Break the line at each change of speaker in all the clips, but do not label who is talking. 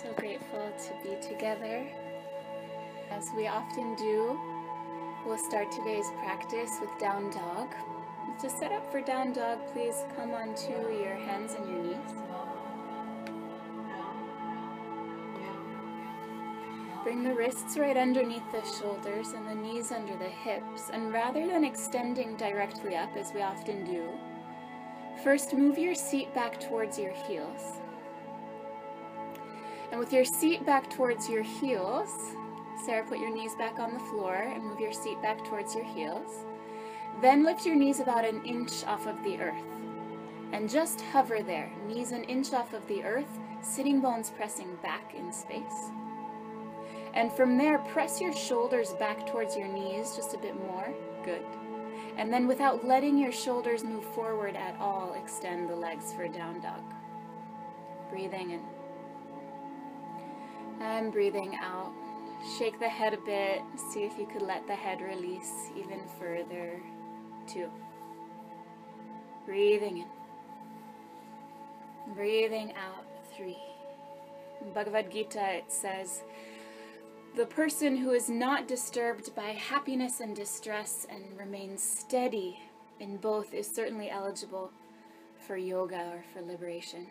So grateful to be together. As we often do, we'll start today's practice with down dog. To set up for down dog, please come onto your hands and your knees. Bring the wrists right underneath the shoulders and the knees under the hips. And rather than extending directly up, as we often do, first move your seat back towards your heels. And with your seat back towards your heels, Sarah, put your knees back on the floor and move your seat back towards your heels. Then lift your knees about an inch off of the earth. And just hover there, knees an inch off of the earth, sitting bones pressing back in space. And from there, press your shoulders back towards your knees just a bit more. Good. And then without letting your shoulders move forward at all, extend the legs for a down dog. Breathing in. And breathing out. Shake the head a bit. See if you could let the head release even further. Two. Breathing in. Breathing out. Three. In Bhagavad Gita, it says, the person who is not disturbed by happiness and distress and remains steady in both is certainly eligible for yoga or for liberation.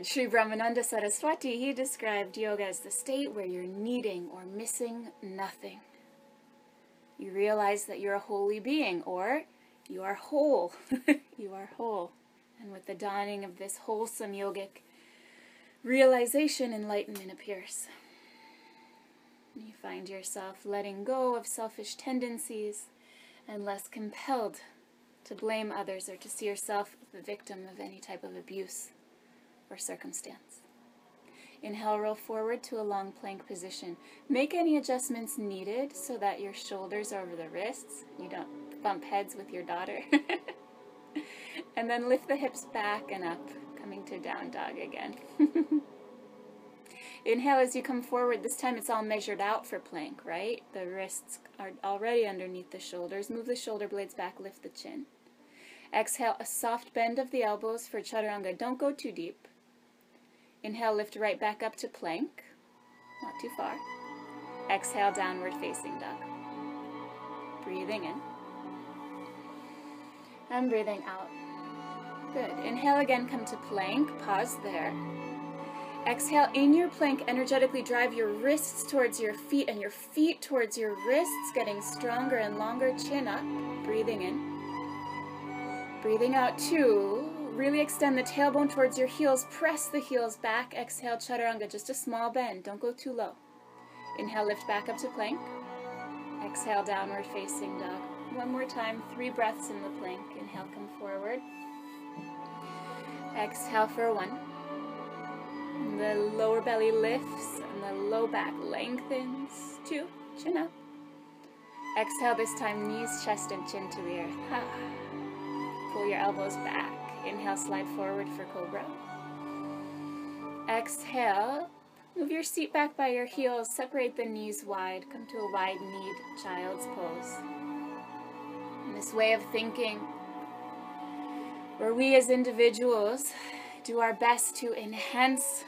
And Sri Brahmananda Saraswati, he described yoga as the state where you're needing or missing nothing. You realize that you're a holy being, or you are whole. you are whole. And with the dawning of this wholesome yogic realization, enlightenment appears. You find yourself letting go of selfish tendencies and less compelled to blame others or to see yourself the victim of any type of abuse or circumstance. Inhale, roll forward to a long plank position. Make any adjustments needed so that your shoulders are over the wrists. You don't bump heads with your daughter. and then lift the hips back and up coming to down dog again. Inhale as you come forward. This time it's all measured out for plank, right? The wrists are already underneath the shoulders. Move the shoulder blades back, lift the chin. Exhale, a soft bend of the elbows for chaturanga. Don't go too deep. Inhale, lift right back up to plank. Not too far. Exhale, downward facing dog. Breathing in. And breathing out. Good. Inhale again, come to plank. Pause there. Exhale, in your plank, energetically drive your wrists towards your feet and your feet towards your wrists, getting stronger and longer. Chin up. Breathing in. Breathing out two. Really extend the tailbone towards your heels. Press the heels back. Exhale, chaturanga, just a small bend. Don't go too low. Inhale, lift back up to plank. Exhale, downward facing dog. One more time, three breaths in the plank. Inhale, come forward. Exhale for one. The lower belly lifts and the low back lengthens. Two. Chin up. Exhale this time, knees, chest, and chin to the earth. Ha. Pull your elbows back. Inhale, slide forward for cobra. Exhale, move your seat back by your heels. Separate the knees wide. Come to a wide-kneed child's pose. In this way of thinking, where we as individuals do our best to enhance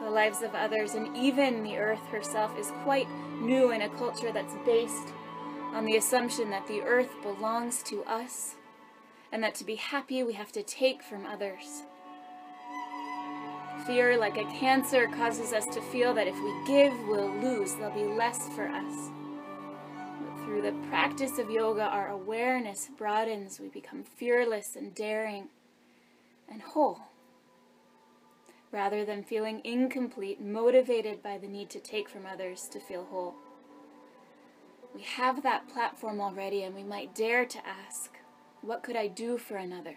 the lives of others, and even the earth herself is quite new in a culture that's based on the assumption that the earth belongs to us, and that to be happy we have to take from others. Fear, like a cancer, causes us to feel that if we give, we'll lose. There'll be less for us. But Through the practice of yoga, our awareness broadens. We become fearless and daring and whole. Rather than feeling incomplete, motivated by the need to take from others to feel whole. We have that platform already, and we might dare to ask, What could I do for another?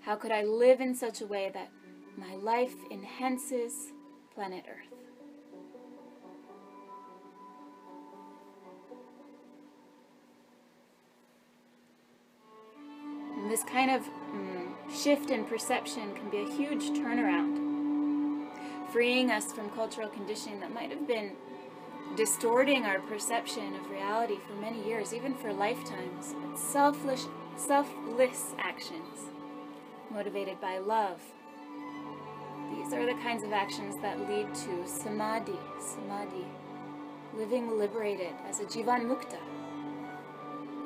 How could I live in such a way that my life enhances planet Earth? this kind of mm, shift in perception can be a huge turnaround, freeing us from cultural conditioning that might have been distorting our perception of reality for many years, even for lifetimes. Selfless, selfless actions, motivated by love, These are the kinds of actions that lead to samadhi, samadhi, living liberated as a jivan mukta,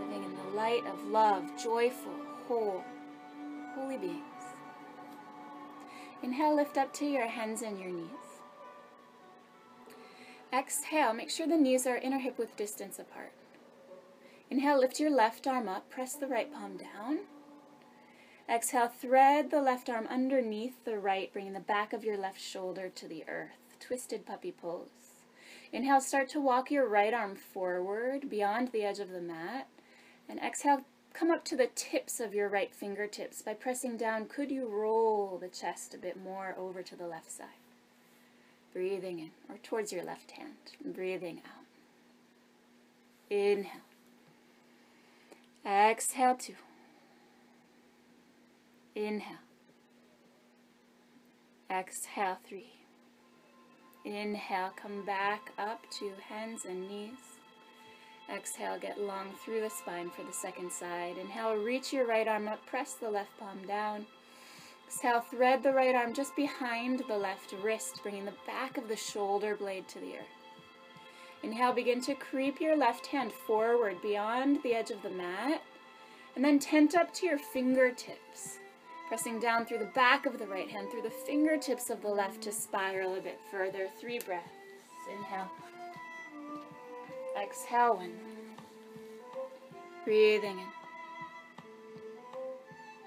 living in the light of love, joyful, whole, holy beings. Inhale, lift up to your hands and your knees. Exhale, make sure the knees are inner hip width distance apart. Inhale, lift your left arm up, press the right palm down. Exhale, thread the left arm underneath the right, bringing the back of your left shoulder to the earth. Twisted puppy pose. Inhale, start to walk your right arm forward beyond the edge of the mat. And exhale, come up to the tips of your right fingertips. By pressing down, could you roll the chest a bit more over to the left side? Breathing in, or towards your left hand. Breathing out. Inhale. Exhale, two. Inhale. Exhale, three. Inhale, come back up to hands and knees. Exhale, get long through the spine for the second side. Inhale, reach your right arm up, press the left palm down. Exhale, thread the right arm just behind the left wrist, bringing the back of the shoulder blade to the earth. Inhale, begin to creep your left hand forward beyond the edge of the mat, and then tent up to your fingertips. Pressing down through the back of the right hand, through the fingertips of the left to spiral a bit further. Three breaths. Inhale. Exhale one. Breathing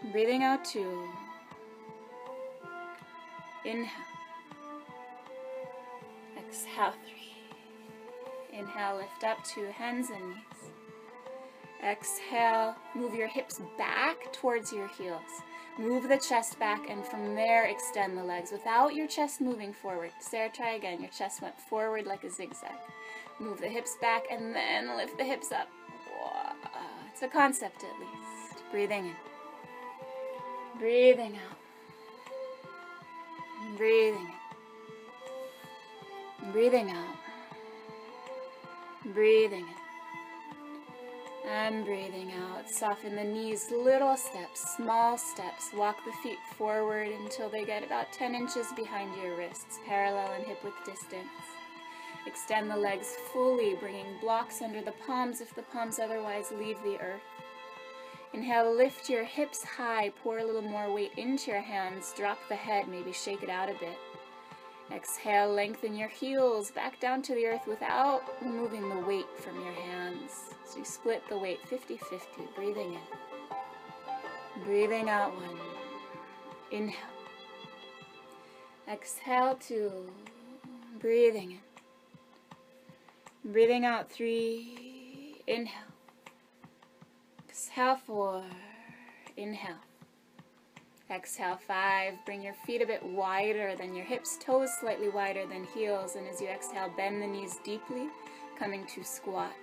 in. Breathing out two. Inhale. Exhale three. Inhale, lift up to hands and knees. Exhale, move your hips back towards your heels. Move the chest back and from there extend the legs without your chest moving forward. Sarah, try again. Your chest went forward like a zigzag. Move the hips back and then lift the hips up. It's a concept at least. Breathing in. Breathing out. Breathing in. Breathing out. Breathing in. And breathing out. Soften the knees, little steps, small steps. Walk the feet forward until they get about 10 inches behind your wrists, parallel in hip width distance. Extend the legs fully, bringing blocks under the palms if the palms otherwise leave the earth. Inhale, lift your hips high, pour a little more weight into your hands, drop the head, maybe shake it out a bit. Exhale, lengthen your heels back down to the earth without removing the weight from your hands. So you split the weight 50-50, breathing in. Breathing out one. Inhale. Exhale two. Breathing in. Breathing out three. Inhale. Exhale four. Inhale. Exhale, five. Bring your feet a bit wider than your hips, toes slightly wider than heels. And as you exhale, bend the knees deeply, coming to squat.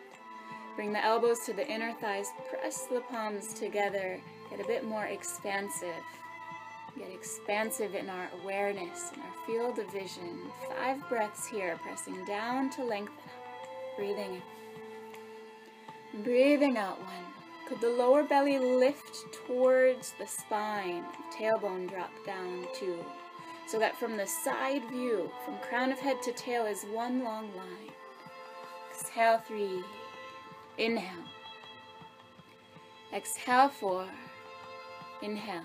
Bring the elbows to the inner thighs, press the palms together, get a bit more expansive. Get expansive in our awareness, in our field of vision. Five breaths here, pressing down to lengthen. Breathing in. Breathing out one. Could the lower belly lift towards the spine, tailbone drop down too, so that from the side view, from crown of head to tail is one long line. Exhale three, inhale. Exhale four, inhale.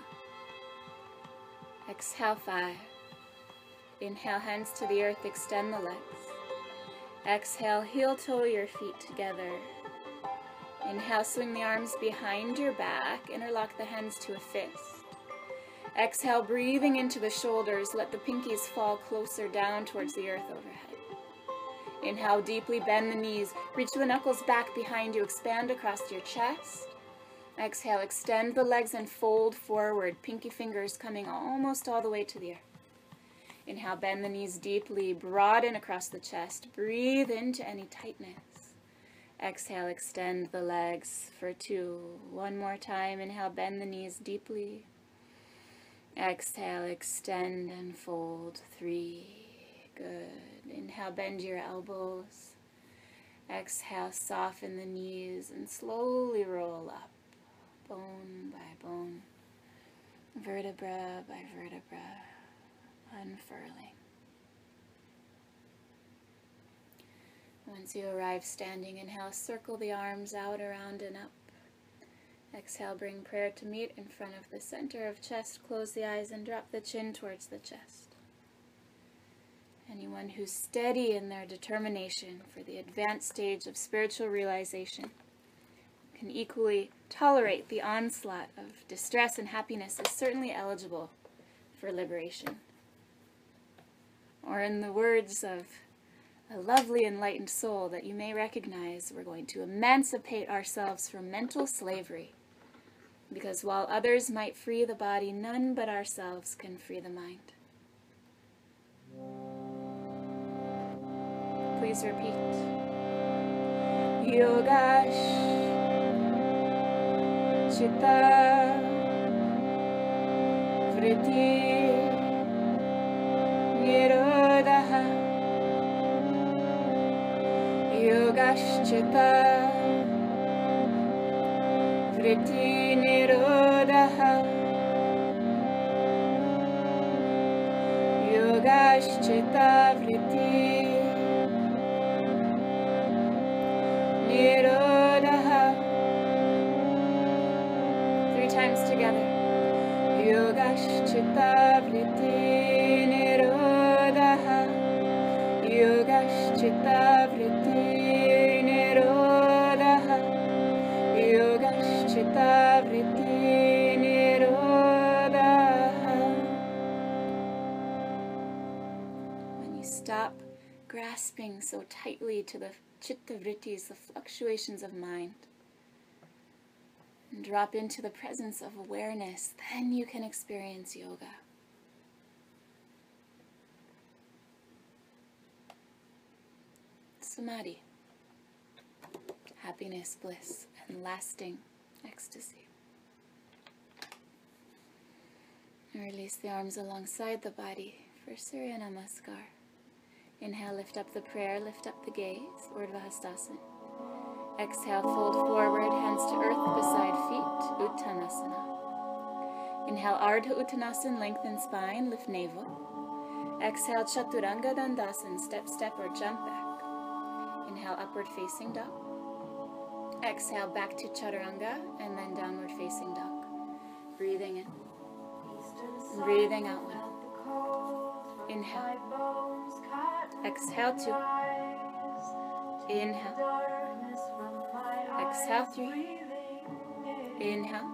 Exhale five. Inhale, hands to the earth, extend the legs. Exhale, heel toe your feet together. Inhale, swing the arms behind your back. Interlock the hands to a fist. Exhale, breathing into the shoulders. Let the pinkies fall closer down towards the earth overhead. Inhale, deeply bend the knees. Reach the knuckles back behind you. Expand across your chest. Exhale, extend the legs and fold forward. Pinky fingers coming almost all the way to the earth. Inhale, bend the knees deeply. Broaden across the chest. Breathe into any tightness. Exhale, extend the legs for two. One more time. Inhale, bend the knees deeply. Exhale, extend and fold. Three. Good. Inhale, bend your elbows. Exhale, soften the knees and slowly roll up, bone by bone, vertebra by vertebra, unfurling. Once you arrive standing, inhale, circle the arms out, around, and up. Exhale, bring prayer to meet in front of the center of chest. Close the eyes and drop the chin towards the chest. Anyone who's steady in their determination for the advanced stage of spiritual realization can equally tolerate the onslaught of distress and happiness is certainly eligible for liberation. Or, in the words of a lovely enlightened soul that you may recognize, we're going to emancipate ourselves from mental slavery. Because while others might free the body, none but ourselves can free the mind. Please repeat. Yogash Chitta Vritti Nirodha Nirodha Yogash Chitta Vritti Nirodha. Three times together. Yogash Chitta Vritti Nirodha. Yogash Chitta Vritti grasping so tightly to the chitta vrittis, the fluctuations of mind, and drop into the presence of awareness, then you can experience yoga. Samadhi, happiness, bliss, and lasting ecstasy. And release the arms alongside the body for Surya Namaskar. Inhale, lift up the prayer, lift up the gaze, Urdhva Hastasana. Exhale, fold forward, hands to earth beside feet, Uttanasana. Inhale, Ardha Uttanasana, lengthen spine, lift navel. Exhale, Chaturanga Dandasana, step, step, or jump back. Inhale, upward facing dog. Exhale, back to Chaturanga, and then downward facing dog. Breathing in. Breathing out. Inhale. Exhale two. Inhale. Exhale three. Inhale.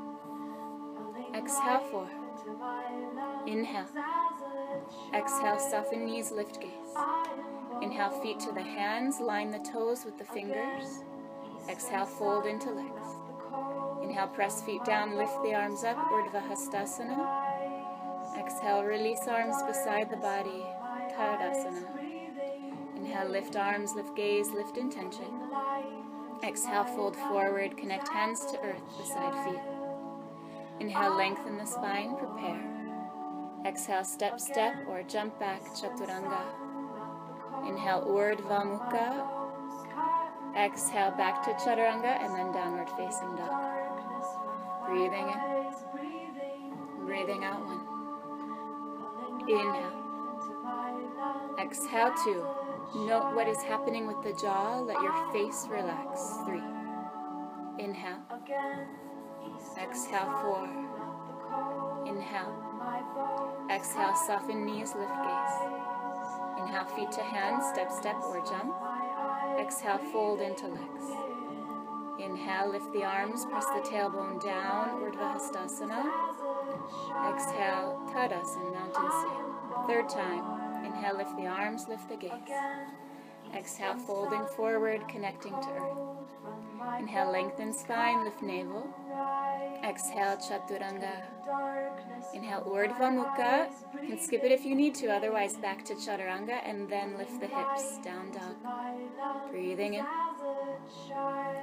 Exhale four. Inhale. Exhale, soften knees, lift gaze. Inhale, feet to the hands, line the toes with the fingers. Exhale, fold into legs. Inhale, press feet down, lift the arms up, Urdhva Hastasana. Exhale, release arms beside the body, Tadasana. Inhale, lift arms, lift gaze, lift intention. Exhale, fold forward, connect hands to earth beside feet. Inhale, lengthen the spine, prepare. Exhale, step, step, or jump back, Chaturanga. Inhale, Urdhva Mukha. Exhale, back to Chaturanga, and then downward facing dog. Breathing in. Breathing out one. Inhale. Exhale two. Note what is happening with the jaw. Let your face relax. Three. Inhale. Exhale four. Inhale. Exhale, soften knees, lift gaze. Inhale, feet to hands, step, step, or jump. Exhale, fold into legs. Inhale, lift the arms, press the tailbone down, Urdhva Hastasana. Exhale, Tadasana, mountain seal. Third time. Inhale, lift the arms, lift the gaze. Exhale, folding forward, connecting to earth. Inhale, lengthen spine, lift navel. Exhale, Chaturanga. Inhale, Urdhva Mukha. You can skip it if you need to, otherwise back to Chaturanga, and then lift the hips, down dog. Breathing in.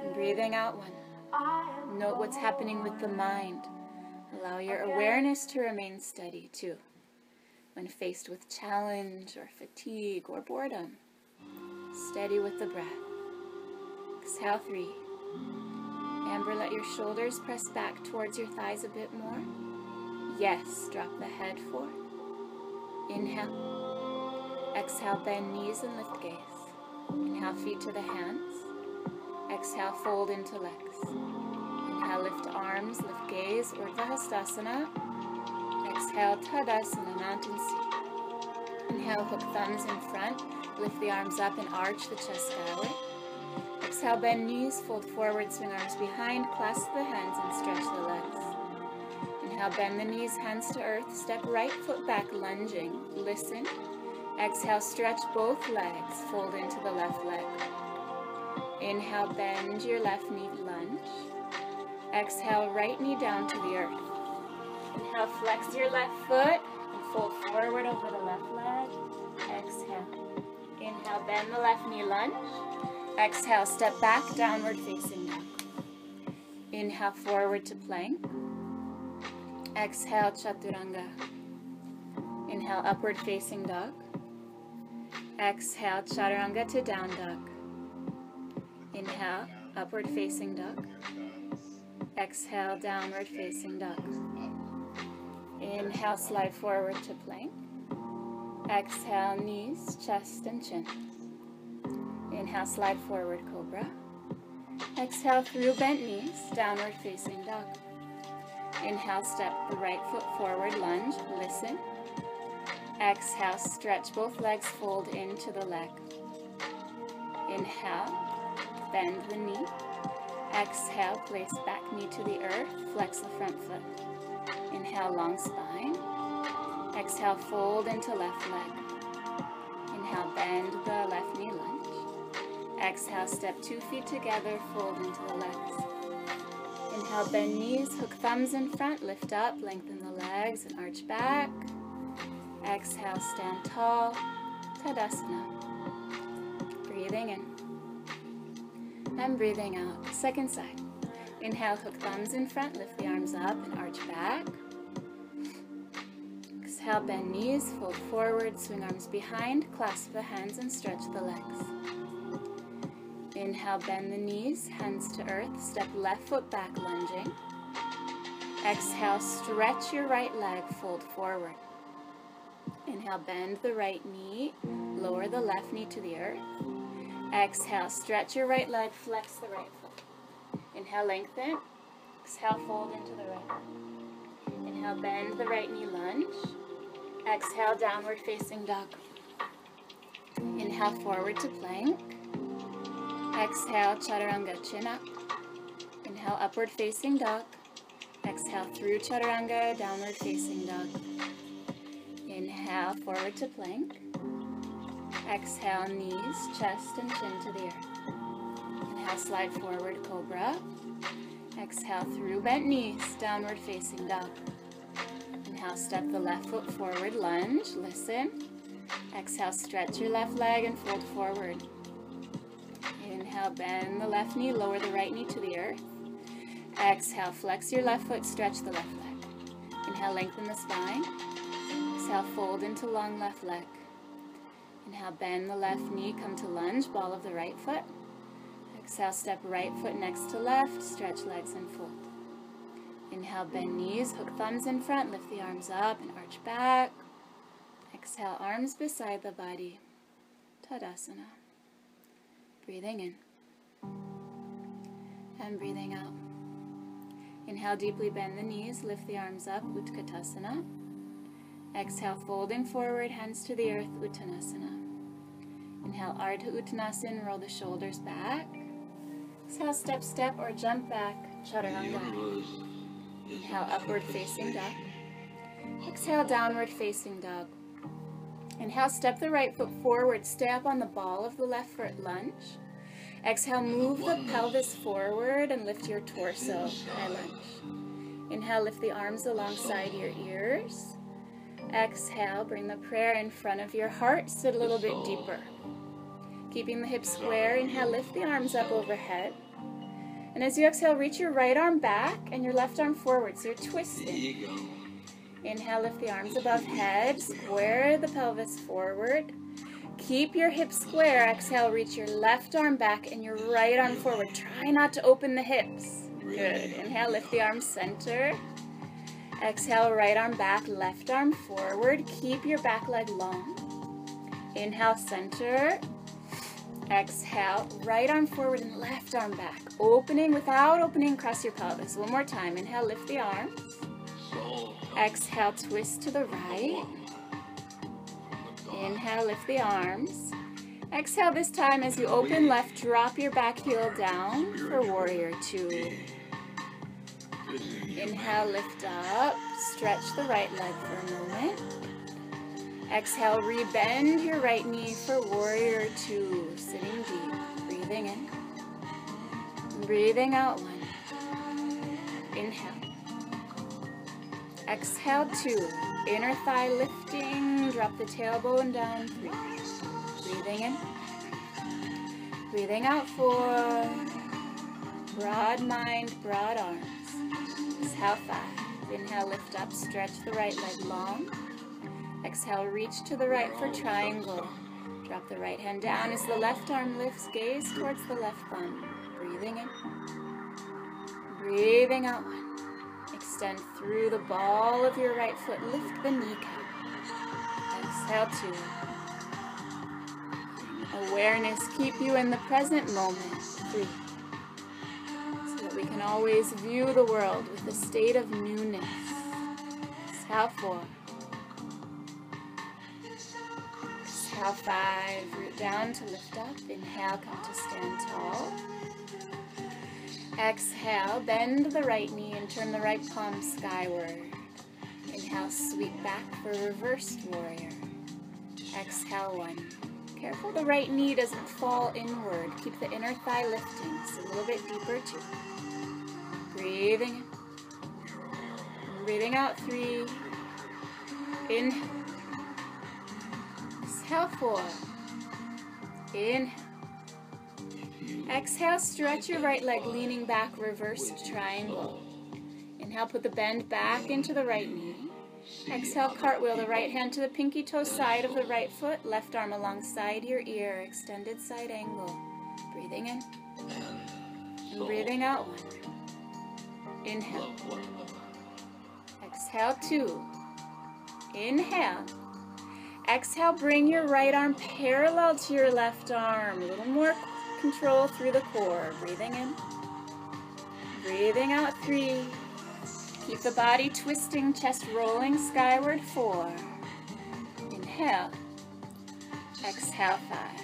And breathing out one. Note what's happening with the mind. Allow your awareness to remain steady too when faced with challenge or fatigue or boredom. Steady with the breath. Exhale three. Amber, let your shoulders press back towards your thighs a bit more. Yes, drop the head four. Inhale. Exhale, bend knees and lift gaze. Inhale, feet to the hands. Exhale, fold into legs. Inhale, lift arms, lift gaze, Urdhva Hastasana. Exhale, Tadasana, mountain seat. Inhale, hook thumbs in front, lift the arms up and arch the chest skyward. Exhale, bend knees, fold forward, swing arms behind, clasp the hands and stretch the legs. Inhale, bend the knees, hands to earth, step right foot back, lunging. Listen. Exhale, stretch both legs, fold into the left leg. Inhale, bend your left knee, lunge. Exhale, right knee down to the earth. Inhale, flex your left foot and fold forward over the left leg. Exhale. Inhale, bend the left knee, lunge. Exhale, step back, downward facing dog. Inhale, forward to plank. Exhale, chaturanga. Inhale, upward facing dog. Exhale, chaturanga to down dog. Inhale, upward facing dog. Exhale, downward facing dog. Inhale, slide forward to plank. Exhale, knees, chest, and chin. Inhale, slide forward, cobra. Exhale through bent knees, downward facing dog. Inhale, step the right foot forward, lunge, listen. Exhale, stretch both legs, fold into the leg. Inhale, bend the knee. Exhale, place back knee to the earth, flex the front foot. Inhale, long spine. Exhale, fold into left leg. Inhale, bend the left knee, lunge. Exhale, step two feet together, fold into the legs. Inhale, bend knees, hook thumbs in front, lift up, lengthen the legs and arch back. Exhale, stand tall, Tadasana. Breathing in. And breathing out. Second side. Inhale, hook thumbs in front, lift the arms up and arch back. Exhale, bend knees, fold forward, swing arms behind, clasp the hands and stretch the legs. Inhale, bend the knees, hands to earth, step left foot back, lunging. Exhale, stretch your right leg, fold forward. Inhale, bend the right knee, lower the left knee to the earth. Exhale, stretch your right leg, flex the right foot. Inhale, lengthen. Exhale, fold into the right. Inhale, bend the right knee, lunge. Exhale, downward facing dog. Inhale, forward to plank. Exhale, chaturanga, chin up. Inhale, upward facing dog. Exhale, through chaturanga, downward facing dog. Inhale, forward to plank. Exhale, knees, chest, and chin to the earth. Inhale, slide forward, cobra. Exhale, through bent knees, downward facing dog. Inhale, step the left foot forward, lunge, listen. Exhale, stretch your left leg and fold forward. Inhale, bend the left knee, lower the right knee to the earth. Exhale, flex your left foot, stretch the left leg. Inhale, lengthen the spine. Exhale, fold into long left leg. Inhale, bend the left knee, come to lunge, ball of the right foot. Exhale, step right foot next to left, stretch legs and fold. Inhale, bend knees, hook thumbs in front, lift the arms up and arch back. Exhale, arms beside the body. Tadasana. Breathing in. And breathing out. Inhale, deeply bend the knees, lift the arms up, Utkatasana. Exhale, folding forward, hands to the earth, Uttanasana. Inhale, Ardha Uttanasana, roll the shoulders back. Exhale, step, step, or jump back, Chaturanga. Inhale, upward facing dog. Exhale, downward facing dog. Inhale, step the right foot forward, stay up on the ball of the left foot, lunge. Exhale, move the pelvis forward and lift your torso, high lunge. Inhale, lift the arms alongside your ears. Exhale, bring the prayer in front of your heart, sit a little bit deeper. Keeping the hips square, inhale, lift the arms up overhead. And as you exhale, reach your right arm back and your left arm forward, so you're twisting. Inhale, lift the arms above head, square the pelvis forward. Keep your hips square. Exhale, reach your left arm back and your right arm forward. Try not to open the hips. Good. Inhale, lift the arms center. Exhale, right arm back, left arm forward. Keep your back leg long. Inhale, center. Exhale, right arm forward and left arm back. Opening without opening across your pelvis. One more time. Inhale, lift the arms. Exhale, twist to the right. Inhale, lift the arms. Exhale this time as you open left, drop your back heel down for warrior two. Inhale, lift up, stretch the right leg for a moment. Exhale, rebend your right knee for warrior two, sitting deep, breathing in. Breathing out one. Inhale. Exhale two, inner thigh lifting, drop the tailbone down, three. Breathing in. Breathing out four. Broad mind, broad arms. Exhale five. Inhale, lift up, stretch the right leg long. Exhale, reach to the right for triangle. Drop the right hand down as the left arm lifts, gaze towards the left thumb. Breathing in. Breathing out one. Extend through the ball of your right foot. Lift the kneecap. Exhale two. Awareness, keep you in the present moment. Three. So that we can always view the world with a state of newness. Exhale four. Exhale five. Root down to lift up. Inhale, come to stand tall. Exhale, bend the right knee and turn the right palm skyward. Inhale, sweep back for reversed warrior. Exhale one. Careful the right knee doesn't fall inward. Keep the inner thigh lifting. It's a little bit deeper too. Breathing in. Breathing out three. Inhale. Four. Inhale. Exhale, stretch your right leg, leaning back, reverse triangle. Inhale, put the bend back into the right knee. Exhale, cartwheel the right hand to the pinky toe side of the right foot, left arm alongside your ear, extended side angle. Breathing in. And breathing out. Inhale. Exhale, two. Inhale. Exhale, bring your right arm parallel to your left arm. A little more control through the core. Breathing in. Breathing out, three. Keep the body twisting, chest rolling skyward, four. Inhale. Exhale, five.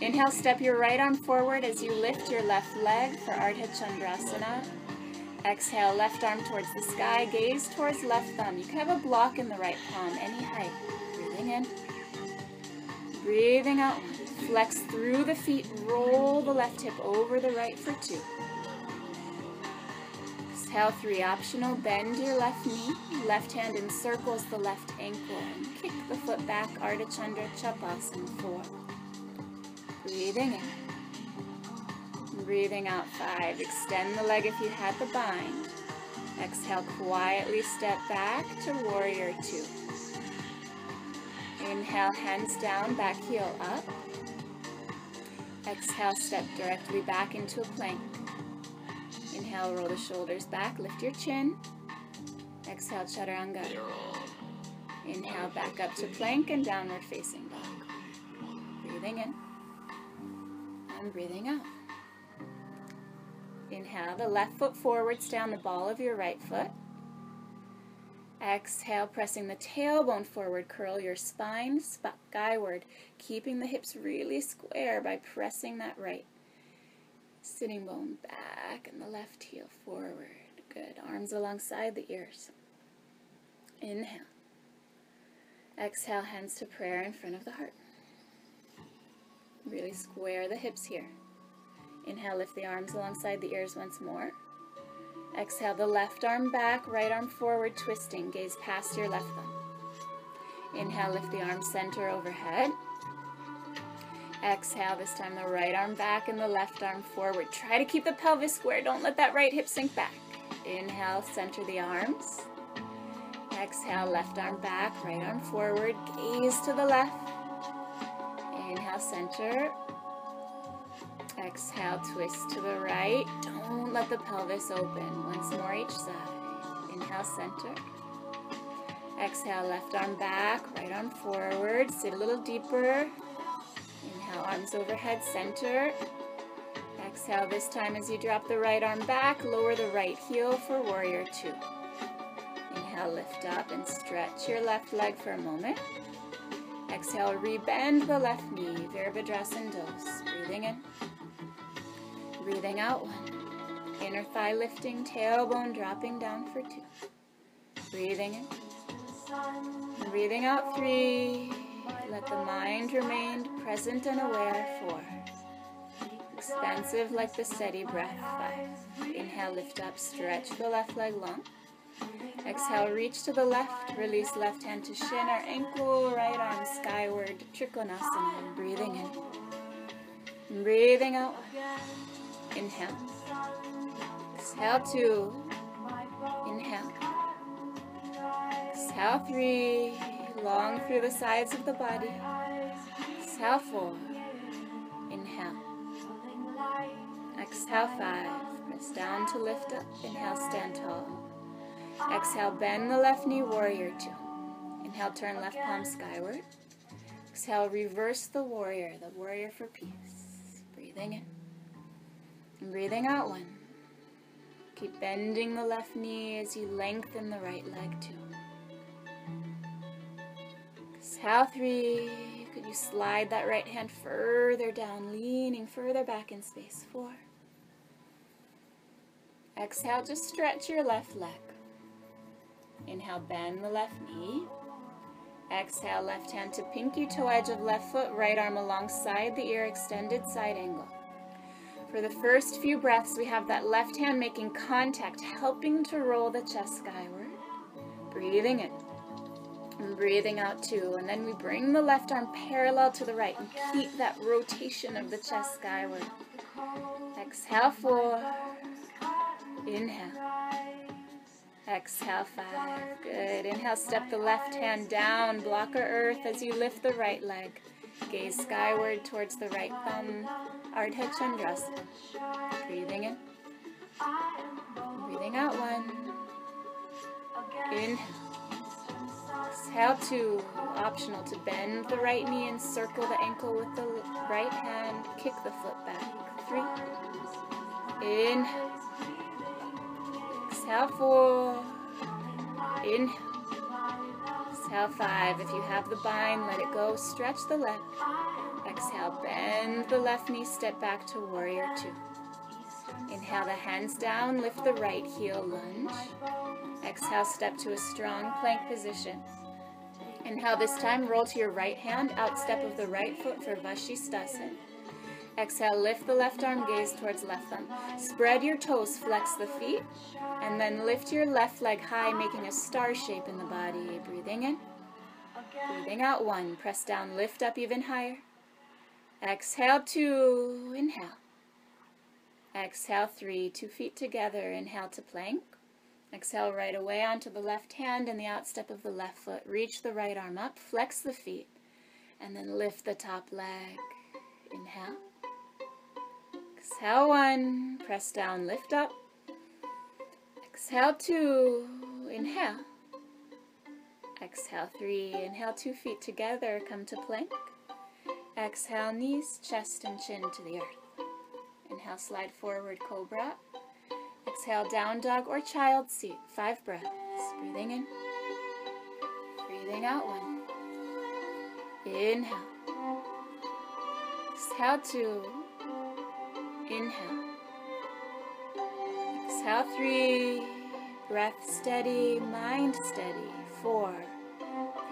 Inhale, step your right arm forward as you lift your left leg for Ardha Chandrasana. Exhale, left arm towards the sky, gaze towards left thumb. You can have a block in the right palm, any height. Breathing in. Breathing out. Flex through the feet, roll the left hip over the right for two. Exhale, three optional. Bend your left knee. Left hand encircles the left ankle and kick the foot back. Ardha Chandra Chapasana, four. Breathing in. Breathing out, five. Extend the leg if you had the bind. Exhale, quietly step back to warrior two. Inhale, hands down, back heel up. Exhale, step directly back into a plank. Inhale, roll the shoulders back, lift your chin. Exhale, chaturanga. Inhale, back up to plank and downward facing dog. Breathing in and breathing out. Inhale, the left foot forwards down the ball of your right foot. Exhale, pressing the tailbone forward, curl your spine skyward, keeping the hips really square by pressing that right sitting bone back and the left heel forward. Good. Arms alongside the ears. Inhale. Exhale, hands to prayer in front of the heart. Really square the hips here. Inhale, lift the arms alongside the ears once more. Exhale, the left arm back, right arm forward, twisting. Gaze past your left thumb. Inhale, lift the arm center overhead. Exhale, this time the right arm back and the left arm forward. Try to keep the pelvis square. Don't let that right hip sink back. Inhale, center the arms. Exhale, left arm back, right arm forward. Gaze to the left. Inhale, center. Exhale, twist to the right. Don't let the pelvis open. Once more each side. Inhale, center. Exhale, left arm back, right arm forward. Sit a little deeper. Inhale, arms overhead, center. Exhale this time as you drop the right arm back, lower the right heel for warrior two. Inhale, lift up and stretch your left leg for a moment. Exhale, rebend the left knee, Virabhadrasana Dos. Breathing in. Breathing out one. Inner thigh lifting, tailbone dropping down for two. Breathing in. Breathing out three. Let the mind remain present and aware. Four. Expansive like the steady breath. Five. Inhale, lift up, stretch the left leg long. Exhale, reach to the left, release left hand to shin or ankle, right arm skyward, Trikonasana, breathing in. Breathing out. Inhale. Exhale two. Inhale. Exhale three. Long through the sides of the body. Exhale four. Inhale. Exhale five. Press down to lift up. Inhale, stand tall. Exhale, bend the left knee, warrior two. Inhale, turn left palm skyward. Exhale, reverse the warrior, the warrior for peace. Breathing in. And breathing out one. Keep bending the left knee as you lengthen the right leg two. Exhale three. Could you slide that right hand further down, leaning further back in space? Four. Exhale, just stretch your left leg. Inhale, bend the left knee. Exhale, left hand to pinky toe edge of left foot, right arm alongside the ear, extended side angle. For the first few breaths, we have that left hand making contact, helping to roll the chest skyward. Breathing in. And breathing out too. And then we bring the left arm parallel to the right and keep that rotation of the chest skyward. Exhale, four. Inhale. Exhale, five. Good. Inhale, step the left hand down, blocker earth as you lift the right leg. Gaze skyward towards the right thumb. Ardha Chandrasana. Breathing in. Breathing out one. Inhale. Exhale two. Optional to bend the right knee and circle the ankle with the right hand. Kick the foot back. Three. Inhale. Exhale four. Inhale. Exhale five. If you have the bind, let it go. Stretch the leg. Exhale, bend the left knee, step back to warrior two. Inhale the hands down, lift the right heel, lunge. Exhale, step to a strong plank position. Inhale this time, roll to your right hand, out step of the right foot for Vashisthasana. Exhale, lift the left arm, gaze towards left thumb. Spread your toes, flex the feet, and then lift your left leg high, making a star shape in the body. Breathing in. Breathing out one. Press down, lift up even higher. Exhale two. Inhale. Exhale three. Two feet together. Inhale to plank. Exhale right away onto the left hand and the outstep of the left foot. Reach the right arm up, flex the feet, and then lift the top leg. Inhale. Exhale one, press down, lift up. Exhale two, inhale. Exhale three, inhale two feet together, come to plank. Exhale knees, chest and chin to the earth. Inhale, slide forward, cobra. Exhale, down dog or child seat. Five breaths. Breathing in. Breathing out one. Inhale. Exhale two. Inhale. Exhale three. Breath steady, mind steady. Four.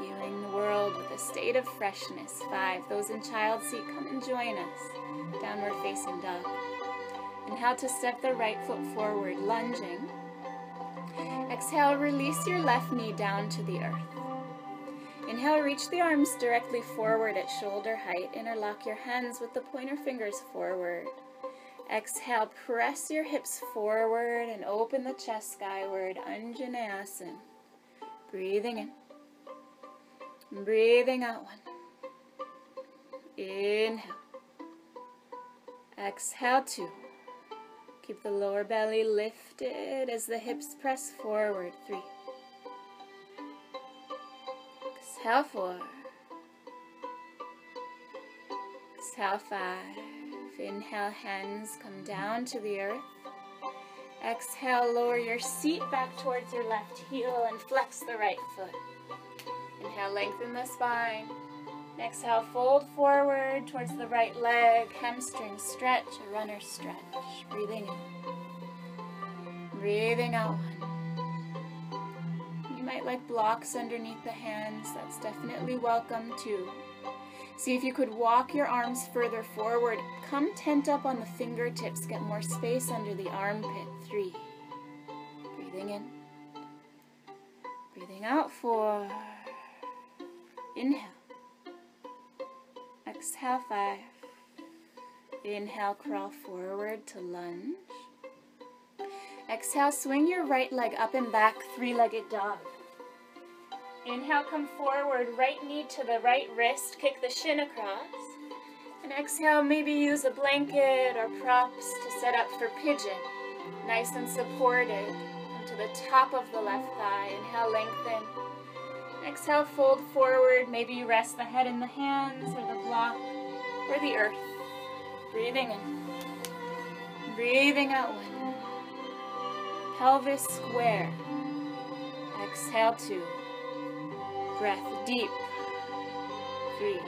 Viewing the world with a state of freshness. Five. Those in child seat, come and join us. Downward facing dog. Inhale to step the right foot forward, lunging. Exhale, release your left knee down to the earth. Inhale, reach the arms directly forward at shoulder height. Interlock your hands with the pointer fingers forward. Exhale, press your hips forward and open the chest skyward, Anjaneyasana. Breathing in. Breathing out one. Inhale. Exhale two. Keep the lower belly lifted as the hips press forward. Three. Exhale, four. Exhale, five. Inhale, hands come down to the earth. Exhale, lower your seat back towards your left heel and flex the right foot. Inhale, lengthen the spine. Exhale, fold forward towards the right leg, hamstring stretch, a runner stretch. Breathing in. Breathing out. You might like blocks underneath the hands. That's definitely welcome too. See if you could walk your arms further forward. Come tent up on the fingertips. Get more space under the armpit. Three. Breathing in. Breathing out. Four. Inhale. Exhale. Five. Inhale, crawl forward to lunge. Exhale, swing your right leg up and back, three-legged dog. Inhale, come forward, right knee to the right wrist, kick the shin across. And exhale, maybe use a blanket or props to set up for pigeon. Nice and supported. Come to the top of the left thigh. Inhale, lengthen. Exhale, fold forward. Maybe you rest the head in the hands or the block or the earth. Breathing in. Breathing out one. Pelvis square. Exhale two breath deep. Three.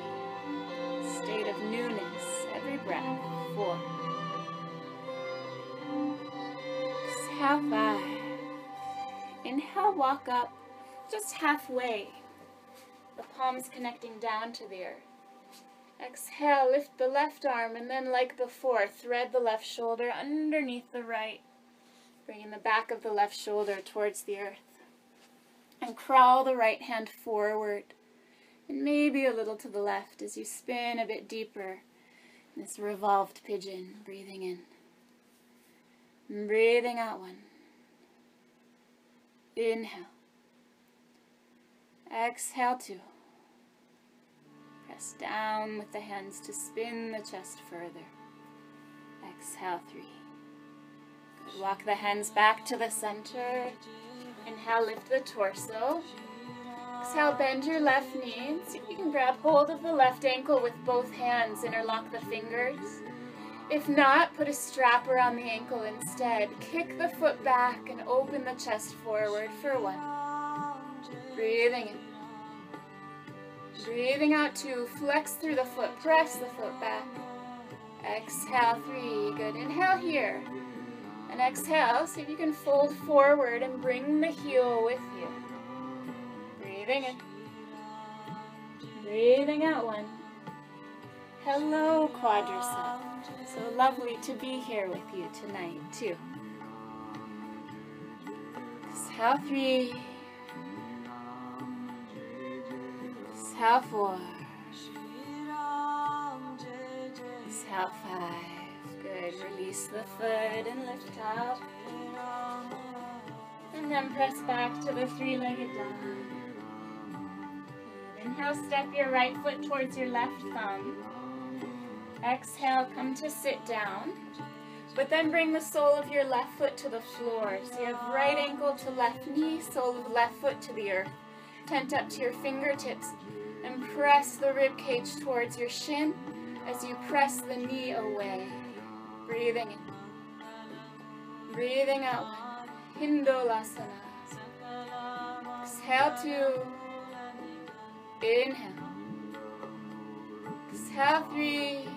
State of newness, every breath. Four. Exhale, five. Inhale, walk up just halfway. The palms connecting down to the earth. Exhale, lift the left arm, and then like before, thread the left shoulder underneath the right, bringing the back of the left shoulder towards the earth. And crawl the right hand forward and maybe a little to the left as you spin a bit deeper in this revolved pigeon. Breathing in. And breathing out one. Inhale. Exhale two. Press down with the hands to spin the chest further. Exhale three. Good. Walk the hands back to the center. Inhale, lift the torso. Exhale, bend your left knee. See if you can grab hold of the left ankle with both hands. Interlock the fingers. If not, put a strap around the ankle instead. Kick the foot back and open the chest forward for one. Breathing in. Breathing out two. Flex through the foot. Press the foot back. Exhale, three. Good. Inhale here. And exhale, see if you can fold forward and bring the heel with you. Breathing in. Breathing out one. Hello, quadricep. So lovely to be here with you tonight, too. Exhale three. Exhale four. Exhale five. Good. Release the foot and lift up. And then press back to the three-legged dog. Inhale, step your right foot towards your left thumb. Exhale, come to sit down. But then bring the sole of your left foot to the floor. So you have right ankle to left knee, sole of left foot to the earth. Tent up to your fingertips and press the rib cage towards your shin as you press the knee away. Breathing in. Breathing out. Hindolasana. Exhale two. Inhale. Exhale three.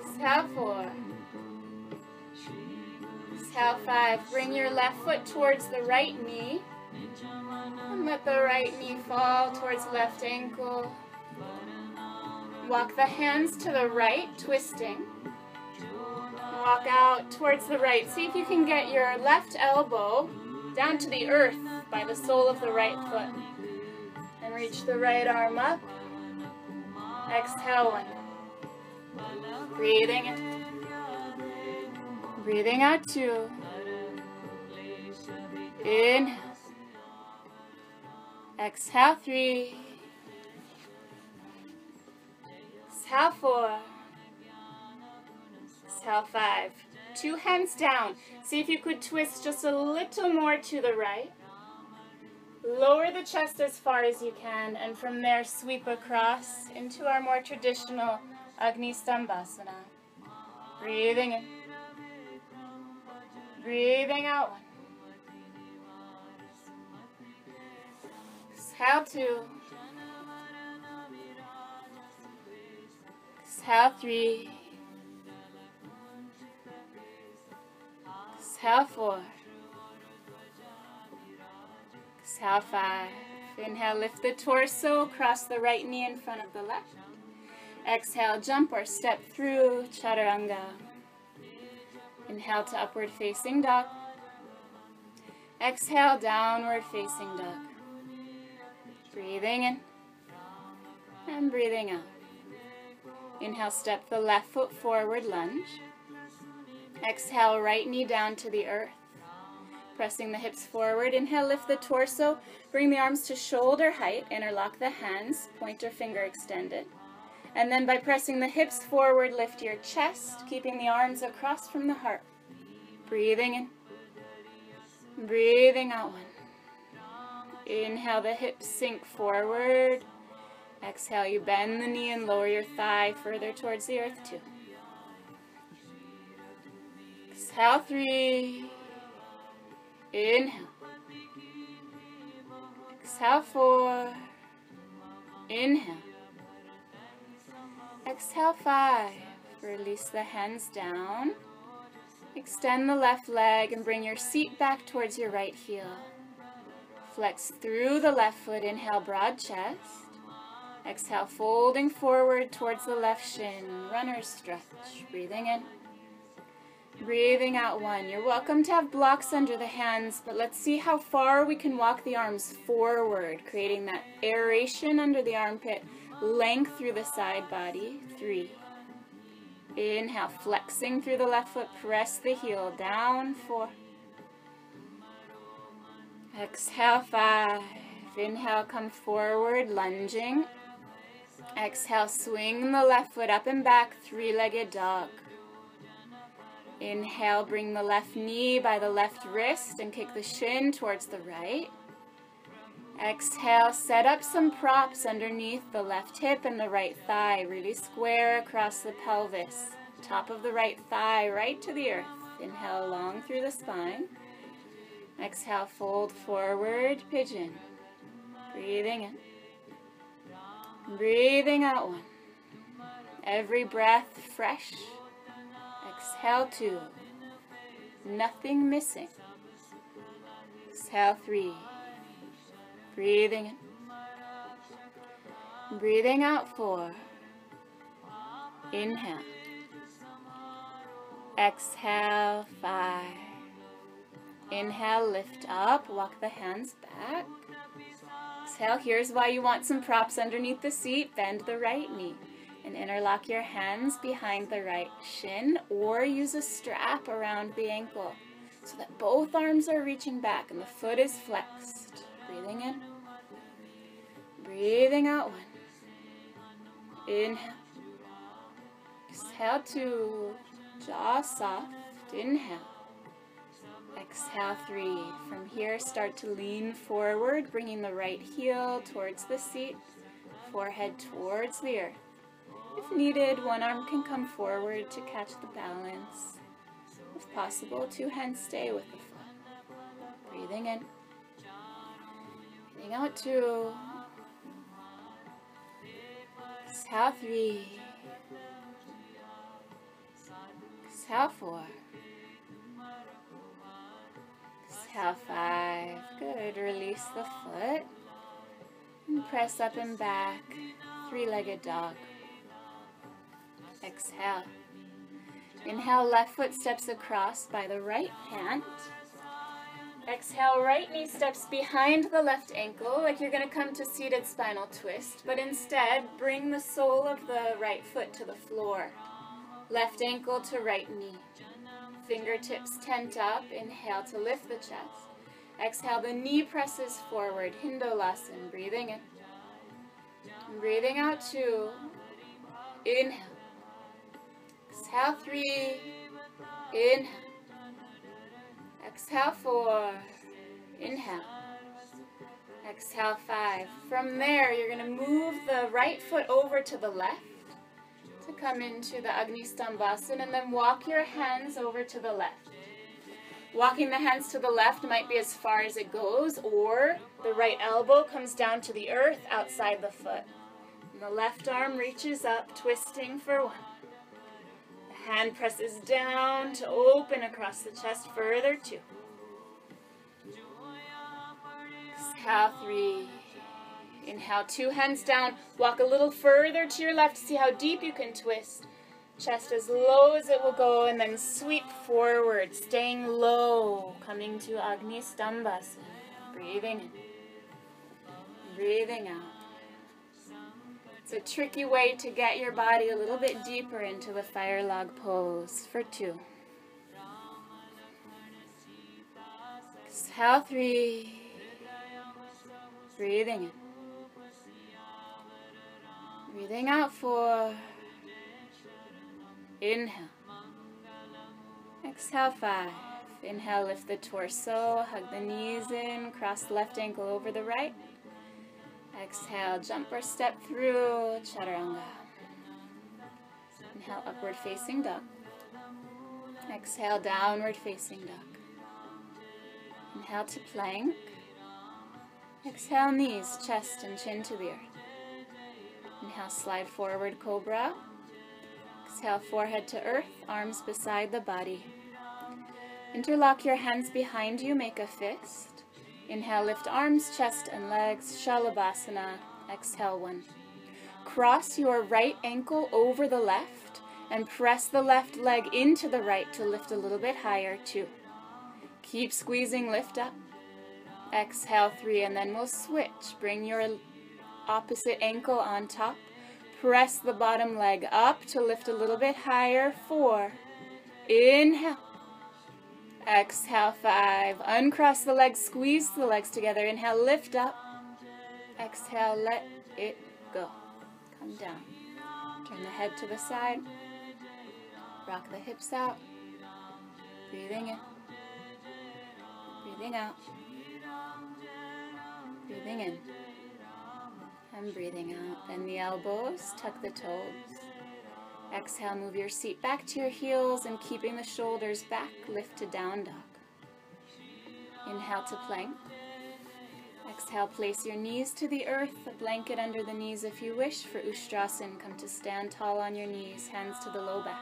Exhale four. Exhale five. Bring your left foot towards the right knee. And let the right knee fall towards left ankle. Walk the hands to the right, twisting. Walk out towards the right. See if you can get your left elbow down to the earth by the sole of the right foot. And reach the right arm up. Exhale one. Breathing in. Breathing out two. Inhale. Exhale three. Exhale four. Exhale, five. Two hands down. See if you could twist just a little more to the right. Lower the chest as far as you can, and from there sweep across into our more traditional Agni Stambhasana. Breathing in. Breathing out one. Exhale two. Exhale three. Exhale four. Exhale five. Inhale, lift the torso, cross the right knee in front of the left. Exhale, jump or step through Chaturanga. Inhale to upward facing dog. Exhale, downward facing dog. Breathing in and breathing out. Inhale, step the left foot forward, lunge. Exhale, right knee down to the earth. Pressing the hips forward. Inhale, lift the torso. Bring the arms to shoulder height. Interlock the hands, pointer finger extended. And then by pressing the hips forward, lift your chest, keeping the arms across from the heart. Breathing in. Breathing out one. Inhale, the hips sink forward. Exhale, you bend the knee and lower your thigh further towards the earth, two. Exhale, three. Inhale. Exhale, four. Inhale. Exhale, five. Release the hands down. Extend the left leg and bring your seat back towards your right heel. Flex through the left foot. Inhale, broad chest. Exhale, folding forward towards the left shin. Runner's stretch. Breathing in. Breathing out one. You're welcome to have blocks under the hands, but let's see how far we can walk the arms forward, creating that aeration under the armpit, length through the side body. Three. Inhale, flexing through the left foot, press the heel down. Four. Exhale, five. Inhale, come forward, lunging. Exhale, swing the left foot up and back, three-legged dog. Inhale, bring the left knee by the left wrist and kick the shin towards the right. Exhale, set up some props underneath the left hip and the right thigh. Really square across the pelvis. Top of the right thigh right to the earth. Inhale long through the spine. Exhale, fold forward, pigeon. Breathing in. Breathing out one. Every breath fresh. Exhale two. Nothing missing. Exhale three. Breathing in. Breathing out four. Inhale. Exhale five. Inhale, lift up, walk the hands back. Exhale, here's why you want some props underneath the seat. Bend the right knee and interlock your hands behind the right shin or use a strap around the ankle so that both arms are reaching back and the foot is flexed. Breathing in. Breathing out one. Inhale. Exhale two. Jaw soft. Inhale. Exhale three. From here, start to lean forward, bringing the right heel towards the seat, forehead towards the earth. If needed, one arm can come forward to catch the balance. If possible, two hands stay with the foot. Breathing in. Breathing out two. Exhale three. Exhale four. Exhale five. Good. Release the foot. And press up and back. Three-legged dog. Exhale. Inhale, left foot steps across by the right hand. Exhale, right knee steps behind the left ankle, like you're going to come to seated spinal twist, but instead bring the sole of the right foot to the floor. Left ankle to right knee. Fingertips tent up. Inhale to lift the chest. Exhale, the knee presses forward. Hindolasana. Breathing in. Breathing out two. Inhale. Exhale three. Inhale. Exhale four. Inhale. Exhale five. From there, you're going to move the right foot over to the left to come into the Agni Stambhasana and then walk your hands over to the left. Walking the hands to the left might be as far as it goes, or the right elbow comes down to the earth outside the foot. And the left arm reaches up, twisting for one. The hand presses down to open across the chest further, two. Exhale, three. Inhale, two hands down. Walk a little further to your left. See how deep you can twist. Chest as low as it will go, and then sweep forward, staying low, coming to Agni Stambhasana. Breathing in, breathing out. It's a tricky way to get your body a little bit deeper into the fire log pose for two. Exhale, three. Breathing in. Breathing out, four. Inhale. Exhale, five. Inhale, lift the torso, hug the knees in, cross left ankle over the right. Exhale, jump or step through chaturanga. Inhale, upward facing dog. Exhale, downward facing dog. Inhale to plank. Exhale, knees, chest, and chin to the earth. Inhale, slide forward, cobra. Exhale, forehead to earth, arms beside the body. Interlock your hands behind you, make a fist. Inhale, lift arms, chest, and legs, Shalabhasana. Exhale, one. Cross your right ankle over the left and press the left leg into the right to lift a little bit higher, two. Keep squeezing, lift up. Exhale, three, and then we'll switch. Bring your opposite ankle on top. Press the bottom leg up to lift a little bit higher. Four. Inhale. Exhale, five. Uncross the legs, squeeze the legs together. Inhale, lift up. Exhale, let it go. Come down. Turn the head to the side. Rock the hips out. Breathing in. Breathing out. Breathing in. And breathing out. Bend the elbows, tuck the toes. Exhale, move your seat back to your heels and keeping the shoulders back, lift to down dog. Inhale to plank. Exhale, place your knees to the earth, a blanket under the knees if you wish. For Ustrasana, come to stand tall on your knees, hands to the low back.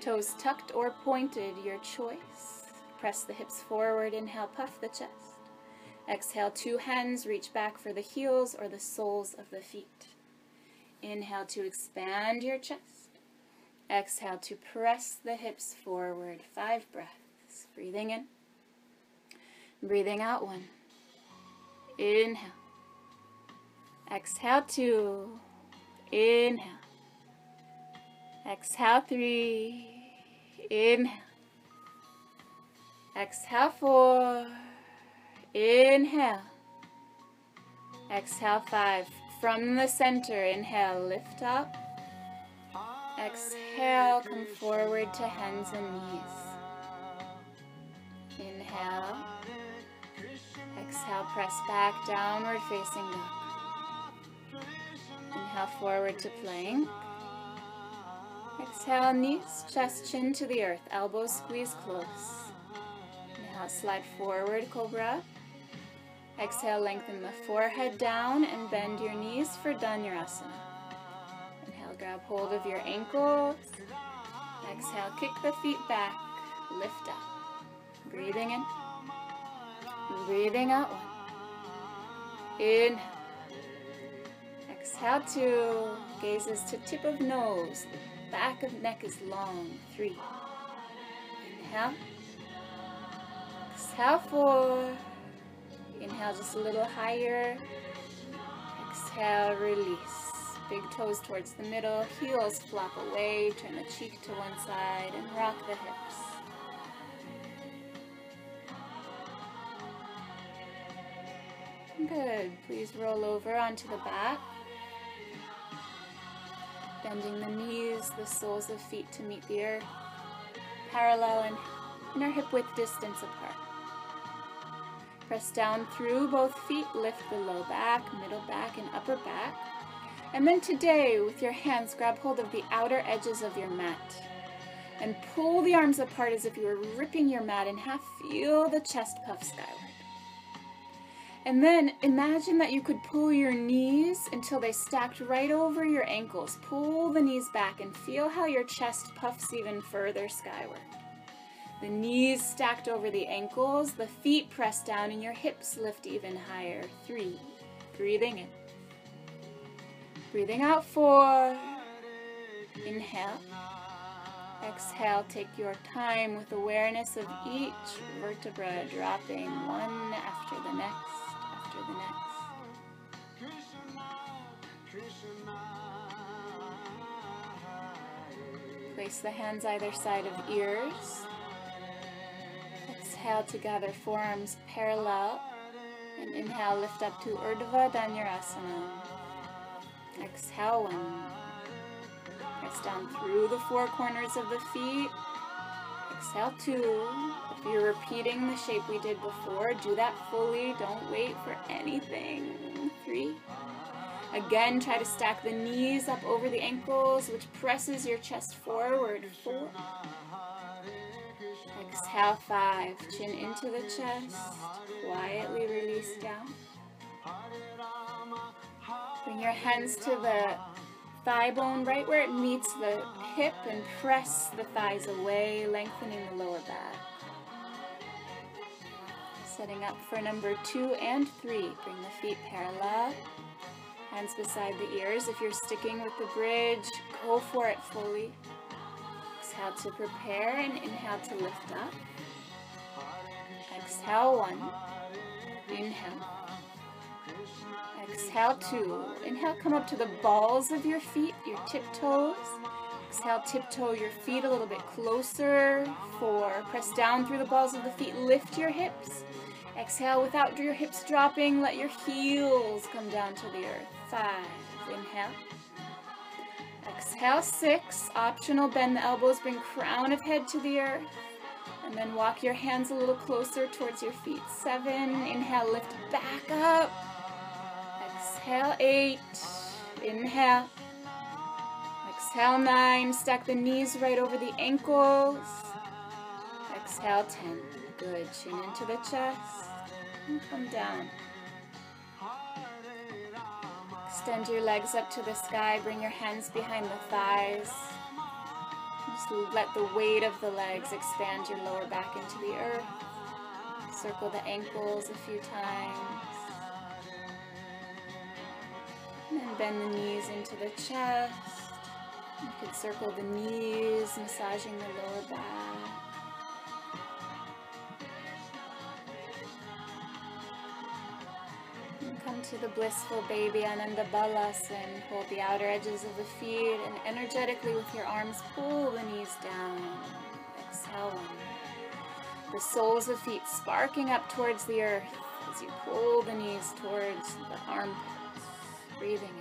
Toes tucked or pointed, your choice. Press the hips forward, inhale, puff the chest. Exhale, two hands, reach back for the heels or the soles of the feet. Inhale to expand your chest. Exhale to press the hips forward. Five breaths. Breathing in. Breathing out one. Inhale. Exhale two. Inhale. Exhale three. Inhale. Exhale four. Inhale. Exhale five. From the center, inhale, lift up. Exhale, come forward to hands and knees. Inhale. Exhale, press back, downward facing dog. Inhale, forward to plank. Exhale, knees, chest, chin to the earth, elbows squeeze close. Inhale, slide forward, cobra. Exhale, lengthen the forehead down and bend your knees for Dhanurasana. Inhale, grab hold of your ankles. Exhale, kick the feet back, lift up. Breathing in, breathing out one. Inhale. Exhale two, gazes to tip of nose, back of neck is long, three. Inhale. Exhale four. Inhale just a little higher. Exhale, release. Big toes towards the middle, heels flop away, turn the cheek to one side and rock the hips. Good. Please roll over onto the back. Bending the knees, the soles of feet to meet the earth. parallel and in our hip width distance apart. Press down through both feet, lift the low back, middle back, and upper back. And then today, with your hands, grab hold of the outer edges of your mat and pull the arms apart as if you were ripping your mat in half. Feel the chest puff skyward. And then imagine that you could pull your knees until they stacked right over your ankles. Pull the knees back and feel how your chest puffs even further skyward. The knees stacked over the ankles, the feet pressed down, and your hips lift even higher. Three. Breathing in. Breathing out. Four. Inhale. Exhale, take your time with awareness of each vertebra dropping one after the next, after the next. Place the hands either side of ears. Exhale to gather forearms parallel. And inhale, lift up to Urdhva Dhanurasana. Exhale, one. Press down through the four corners of the feet. Exhale, two. If you're repeating the shape we did before, do that fully. Don't wait for anything. Three. Again, try to stack the knees up over the ankles, which presses your chest forward. Four. Exhale, five. Chin into the chest. Quietly release down. Bring your hands to the thigh bone right where it meets the hip and press the thighs away, lengthening the lower back. Setting up for number two and three. Bring the feet parallel. Hands beside the ears. If you're sticking with the bridge, go for it fully. Exhale to prepare and inhale to lift up. Exhale one. Inhale. Exhale two. Inhale, come up to the balls of your feet, your tiptoes. Exhale, tiptoe your feet a little bit closer. Four. Press down through the balls of the feet. Lift your hips. Exhale without your hips dropping. Let your heels come down to the earth. Five. Inhale. Exhale, six. Optional, bend the elbows, bring crown of head to the earth. And then walk your hands a little closer towards your feet. Seven. Inhale, lift back up. Exhale, eight. Inhale. Exhale, nine. Stack the knees right over the ankles. Exhale, ten. Good. Chin into the chest. And come down. Extend your legs up to the sky. Bring your hands behind the thighs. Just let the weight of the legs expand your lower back into the earth. Circle the ankles a few times. And then bend the knees into the chest. You could circle the knees, massaging the lower back. And come to the blissful baby Ananda Balasana. Hold the outer edges of the feet and energetically with your arms pull the knees down. Exhale. The soles of feet sparking up towards the earth as you pull the knees towards the armpits. Breathing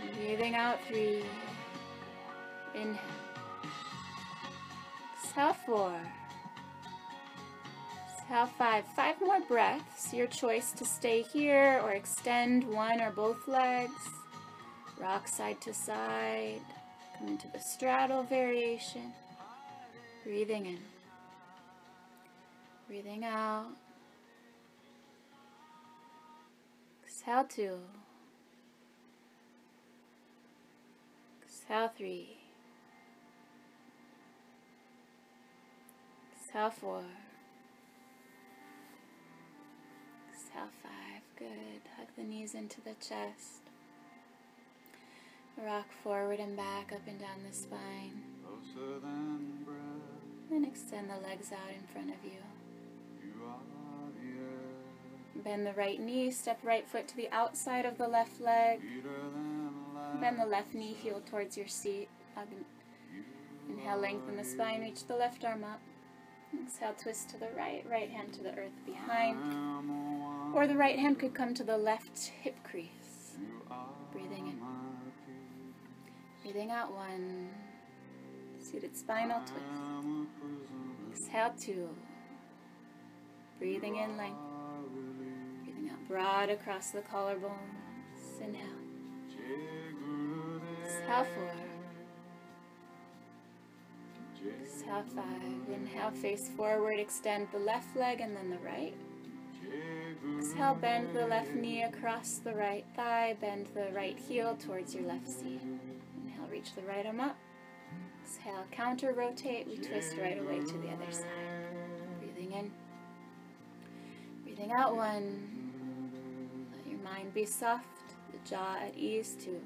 in. Breathing out three. Inhale. Exhale four. Exhale five. Five more breaths. Your choice to stay here or extend one or both legs. Rock side to side. Come into the straddle variation. Breathing in. Breathing out. Exhale two. Exhale three. Exhale four. Good. Hug the knees into the chest. Rock forward and back, up and down the spine. And extend the legs out in front of you. Bend the right knee, step right foot to the outside of the left leg. Bend the left knee, heel towards your seat. Inhale, lengthen the spine, reach the left arm up. Exhale, twist to the right, right hand to the earth behind. Or the right hand could come to the left hip crease. Breathing in. Breathing out one. Seated spinal twist. Exhale two. Breathing in length. Breathing out broad across the collarbones. Inhale. Exhale four. Exhale five. Inhale, face forward, extend the left leg and then the right. Exhale, bend the left knee across the right thigh, bend the right heel towards your left seat. Inhale, reach the right arm up. Exhale, counter rotate, we twist right away to the other side. Breathing in. Breathing out one. Let your mind be soft, the jaw at ease two.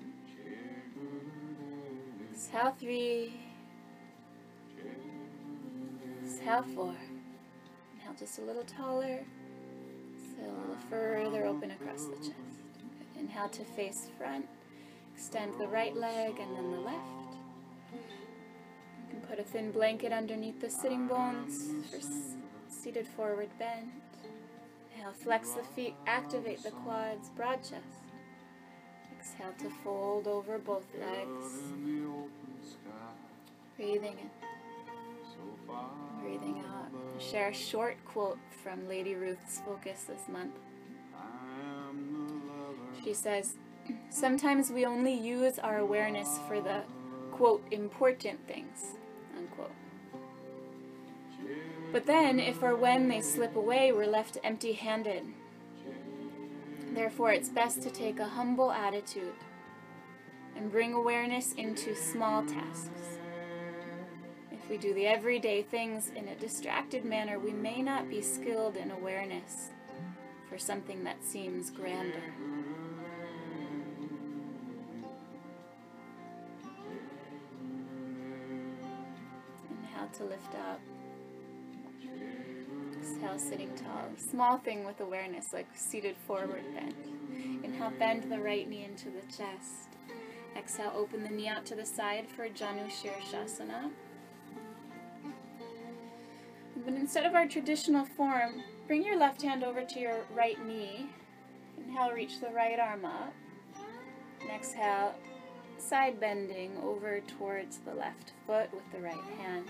Exhale three. Exhale four. Inhale just a little taller. Exhale a little further open across the chest. Good. Inhale to face front. Extend the right leg and then the left. You can put a thin blanket underneath the sitting bones for seated forward bend. Inhale, flex the feet, activate the quads, broad chest. Exhale to fold over both legs. Breathing in. Breathing out. Share a short quote from Lady Ruth's Focus this month. She says, Sometimes we only use our awareness for the, quote, important things, unquote. But then, if or when they slip away, we're left empty handed. Therefore, it's best to take a humble attitude and bring awareness into small tasks. If we do the everyday things in a distracted manner, we may not be skilled in awareness for something that seems grander. Inhale to lift up. Exhale, sitting tall. Small thing with awareness, like seated forward bend. Inhale, bend the right knee into the chest. Exhale, open the knee out to the side for Janu Shirshasana. But instead of our traditional form, bring your left hand over to your right knee. Inhale, reach the right arm up. And exhale, side bending over towards the left foot with the right hand.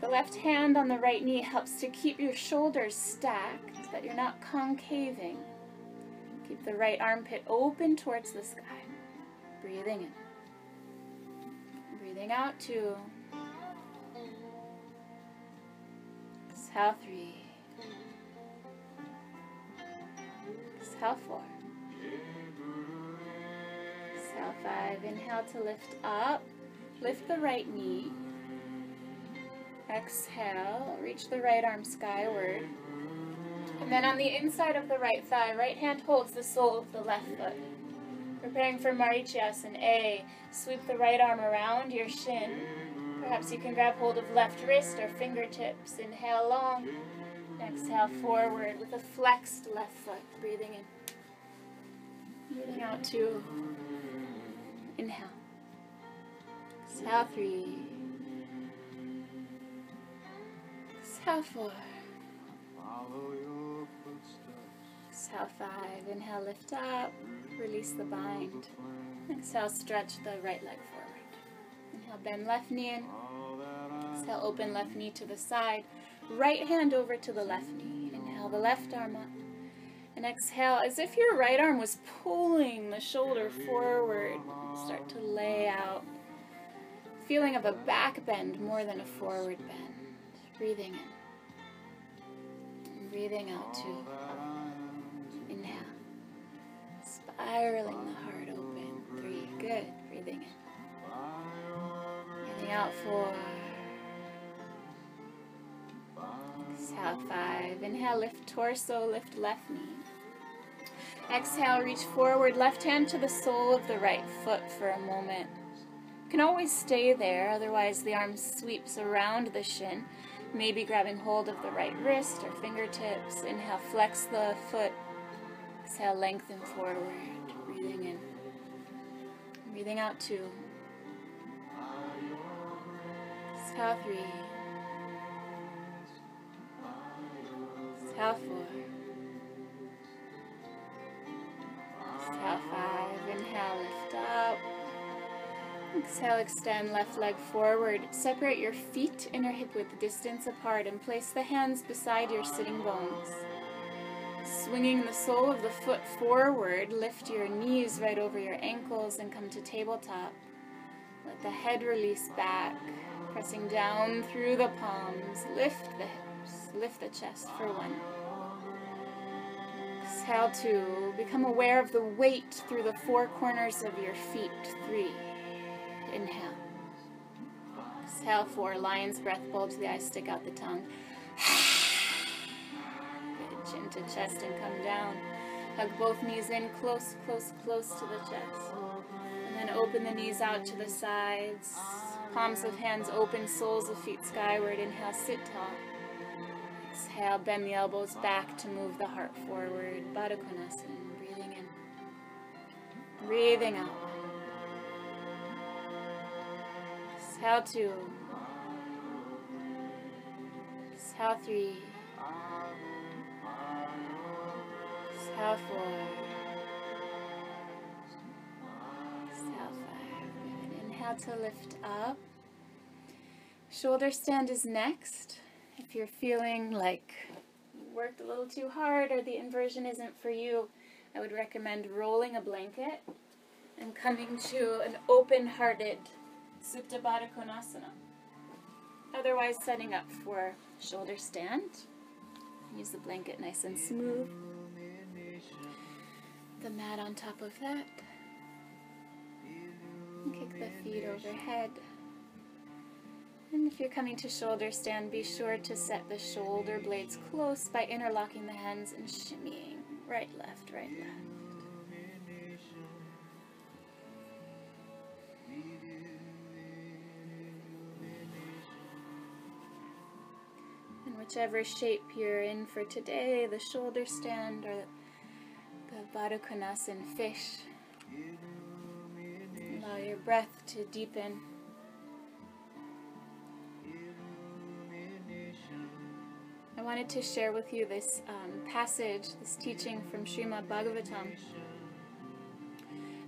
The left hand on the right knee helps to keep your shoulders stacked so that you're not concaving. Keep the right armpit open towards the sky. Breathing in. Breathing out two. Exhale three. Exhale four. Exhale five. Inhale to lift up. Lift the right knee. Exhale. Reach the right arm skyward. And then on the inside of the right thigh, right hand holds the sole of the left foot. Preparing for Marichasana A, sweep the right arm around your shin. Perhaps you can grab hold of left wrist or fingertips. Inhale long. Exhale forward with a flexed left foot. Breathing in. Breathing out two. Inhale. Exhale three. Exhale four. Exhale five. Inhale, lift up. Release the bind. Exhale, stretch the right leg forward. Bend left knee in. Exhale, open left knee to the side. Right hand over to the left knee. Inhale, the left arm up. And exhale, as if your right arm was pulling the shoulder forward. Start to lay out. Feeling of a back bend more than a forward bend. Breathing in. And breathing out too. Inhale. Spiraling the heart open. Three. Good. Breathing in. Out four. Exhale five. Inhale, lift torso, lift left knee. Exhale, reach forward, left hand to the sole of the right foot for a moment. You can always stay there, otherwise the arm sweeps around the shin, maybe grabbing hold of the right wrist or fingertips. Inhale, flex the foot. Exhale, lengthen forward, breathing in. Breathing out two. Exhale three. Exhale four. Exhale five. Inhale, lift up. Exhale, extend left leg forward. Separate your feet inner hip width distance apart and place the hands beside your sitting bones. Swinging the sole of the foot forward, lift your knees right over your ankles and come to tabletop. Let the head release back, pressing down through the palms. Lift the hips, lift the chest for one. Exhale two. Become aware of the weight through the four corners of your feet. Three. Inhale. Exhale four. Lion's breath. Bulge the eyes, stick out the tongue. Good. Chin to chest and come down. Hug both knees in close, close, close to the chest. And then open the knees out to the sides. Palms of hands open, soles of feet skyward. Inhale, sit tall. Exhale, bend the elbows back to move the heart forward. Baddha Konasana, breathing in. Breathing out. Exhale two. Exhale three. Exhale four. Inhale to lift up. Shoulder stand is next. If you're feeling like you worked a little too hard or the inversion isn't for you, I would recommend rolling a blanket and coming to an open-hearted Supta Baddha Konasana. Otherwise, setting up for shoulder stand. Use the blanket nice and smooth. The mat on top of that. Kick the feet overhead. And if you're coming to shoulder stand, be sure to set the shoulder blades close by interlocking the hands and shimmying. Right, left, right, left. And whichever shape you're in for today, the shoulder stand or the Baddha Konasana fish, allow your breath to deepen. I wanted to share with you this um, passage, this teaching from Srimad Bhagavatam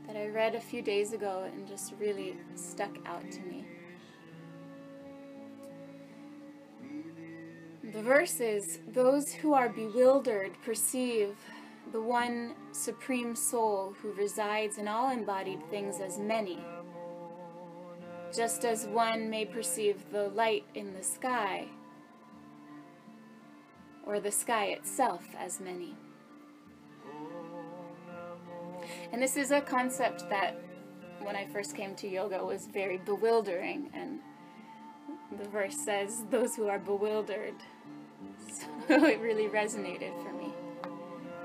that I read a few days ago and just really stuck out to me. The verse is Those who are bewildered perceive the one supreme soul who resides in all embodied things as many, just as one may perceive the light in the sky or the sky itself as many. And this is a concept that when I first came to yoga was very bewildering and the verse says those who are bewildered. So it really resonated for me.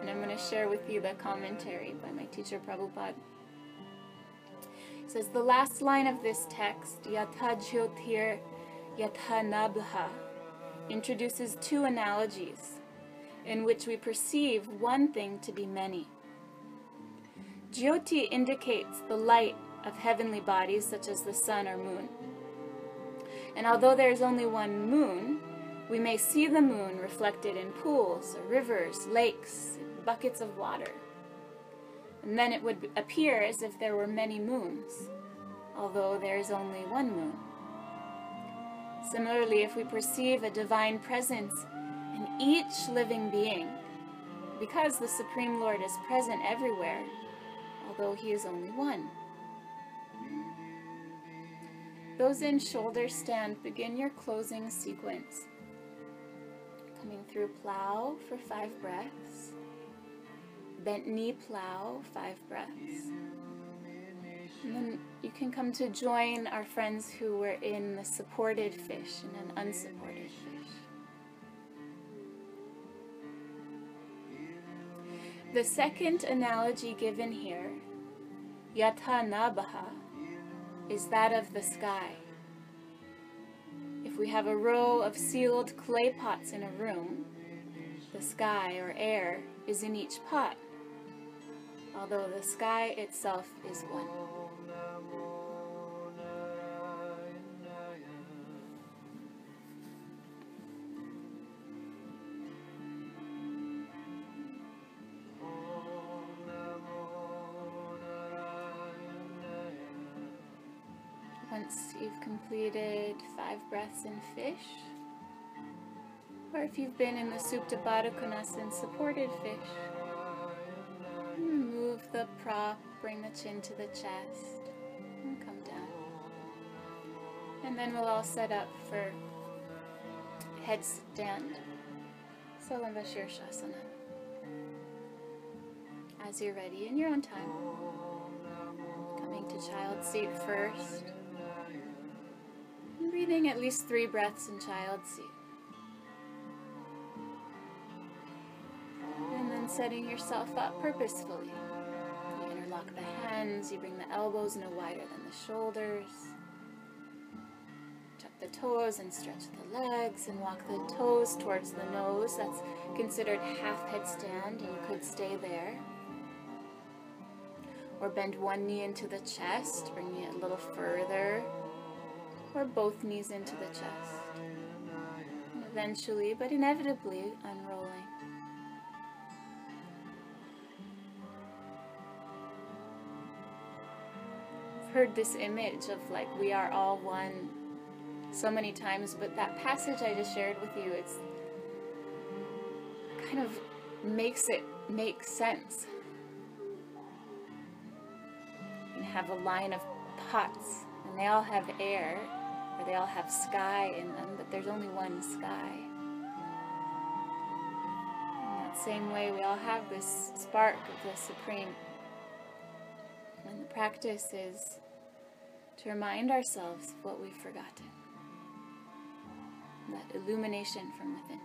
And I'm going to share with you the commentary by my teacher Prabhupada. It says the last line of this text, Yatha Jyotir Yatha Nabha, introduces two analogies in which we perceive one thing to be many. Jyoti indicates the light of heavenly bodies such as the sun or moon. And although there is only one moon, we may see the moon reflected in pools, or rivers, lakes, buckets of water. And then it would appear as if there were many moons, although there is only one moon. Similarly, if we perceive a divine presence in each living being, because the Supreme Lord is present everywhere, although He is only one. Those in shoulder stand, begin your closing sequence. Coming through plow for five breaths. Bent knee plow, five breaths. And then you can come to join our friends who were in the supported fish and an unsupported fish. The second analogy given here, yata nabaha, is that of the sky. If we have a row of sealed clay pots in a room, the sky or air is in each pot, although the sky itself is one. once you've completed five breaths in fish, or if you've been in the Supta Baddha Konasana supported fish, the prop, bring the chin to the chest, and come down. And then we'll all set up for headstand, Salamba Shirshasana. As you're ready and you're on time, coming to child seat first, and breathing at least three breaths in child seat. And then setting yourself up purposefully. Interlock the hands, you bring the elbows no wider than the shoulders Tuck the toes and stretch the legs and walk the toes towards the nose. That's considered half headstand and you could stay there. Or bend one knee into the chest, bringing it a little further. Or both knees into the chest. And eventually, but inevitably, unrolling. Heard this image of like we are all one so many times, but that passage I just shared with you, it's kind of makes it make sense. You have a line of pots, and they all have air, or they all have sky in them, but there's only one sky. In that same way, we all have this spark of the Supreme. And the practice is to remind ourselves what we've forgotten that illumination from within.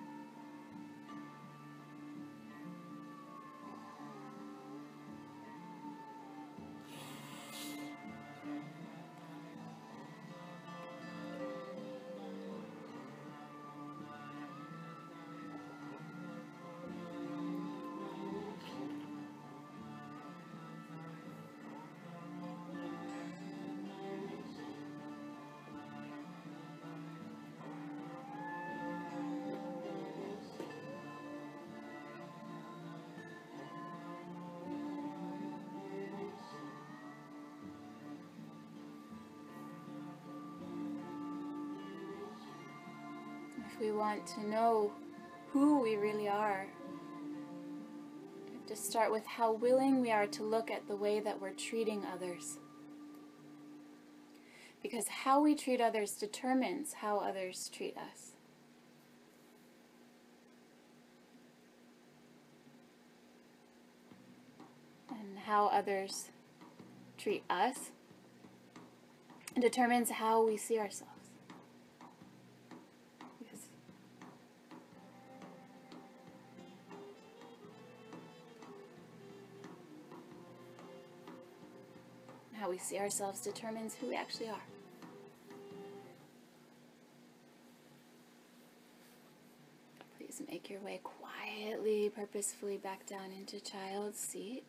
We want to know who we really are, we have to start with how willing we are to look at the way that we're treating others. Because how we treat others determines how others treat us. And how others treat us determines how we see ourselves. See ourselves determines who we actually are. Please make your way quietly, purposefully back down into child's seat.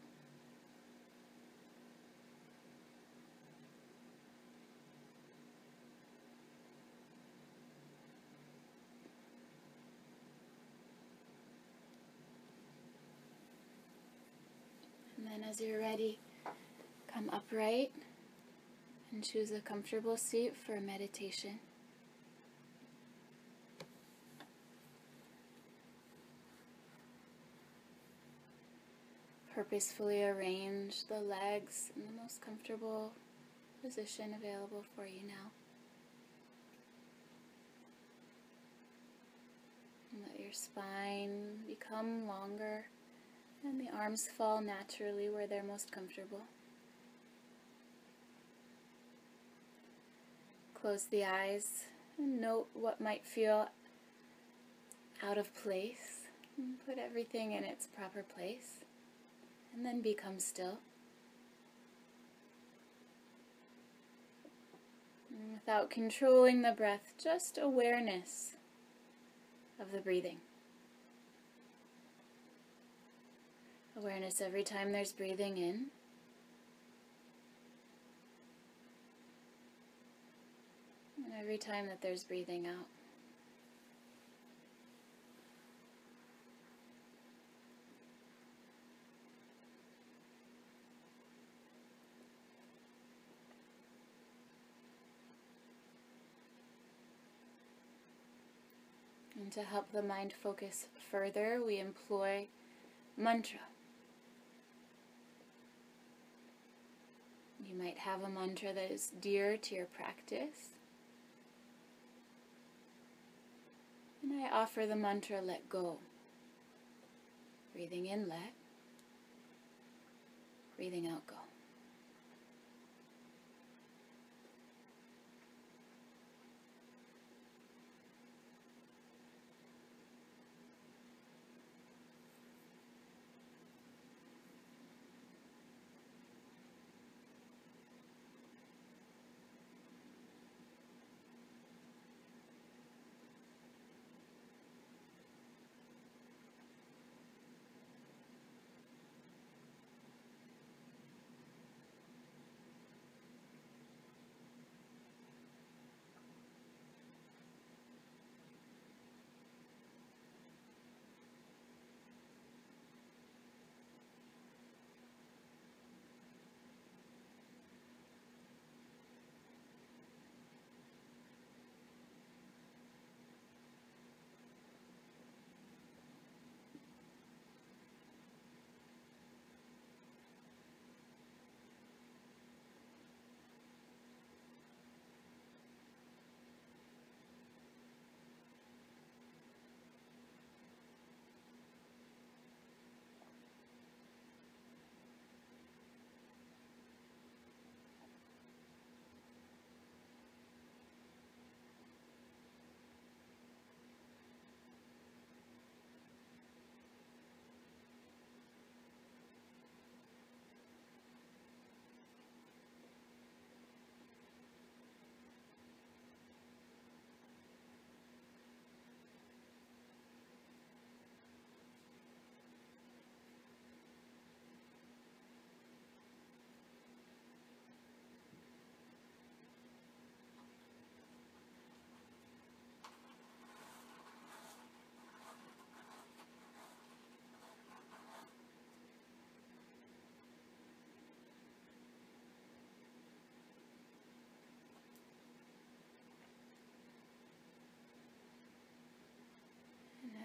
And then as you're ready, upright and choose a comfortable seat for meditation. Purposefully arrange the legs in the most comfortable position available for you now. And let your spine become longer and the arms fall naturally where they're most comfortable. Close the eyes and note what might feel out of place. And put everything in its proper place. And then become still. And without controlling the breath, just awareness of the breathing. Awareness every time there's breathing in. every time that there's breathing out. And to help the mind focus further, we employ mantra. You might have a mantra that is dear to your practice. I offer the mantra let go. Breathing in, let. Breathing out, go.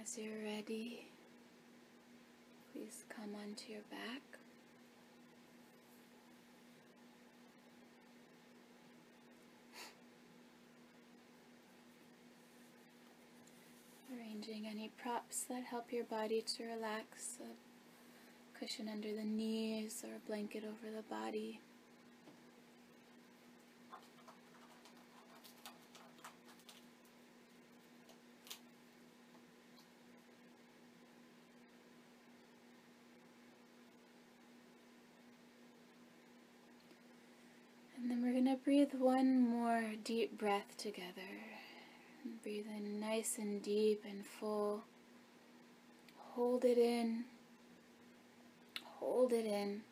As you're ready, please come onto your back. Arranging any props that help your body to relax, a cushion under the knees or a blanket over the body. breathe one more deep breath together. Breathe in nice and deep and full. Hold it in. Hold it in.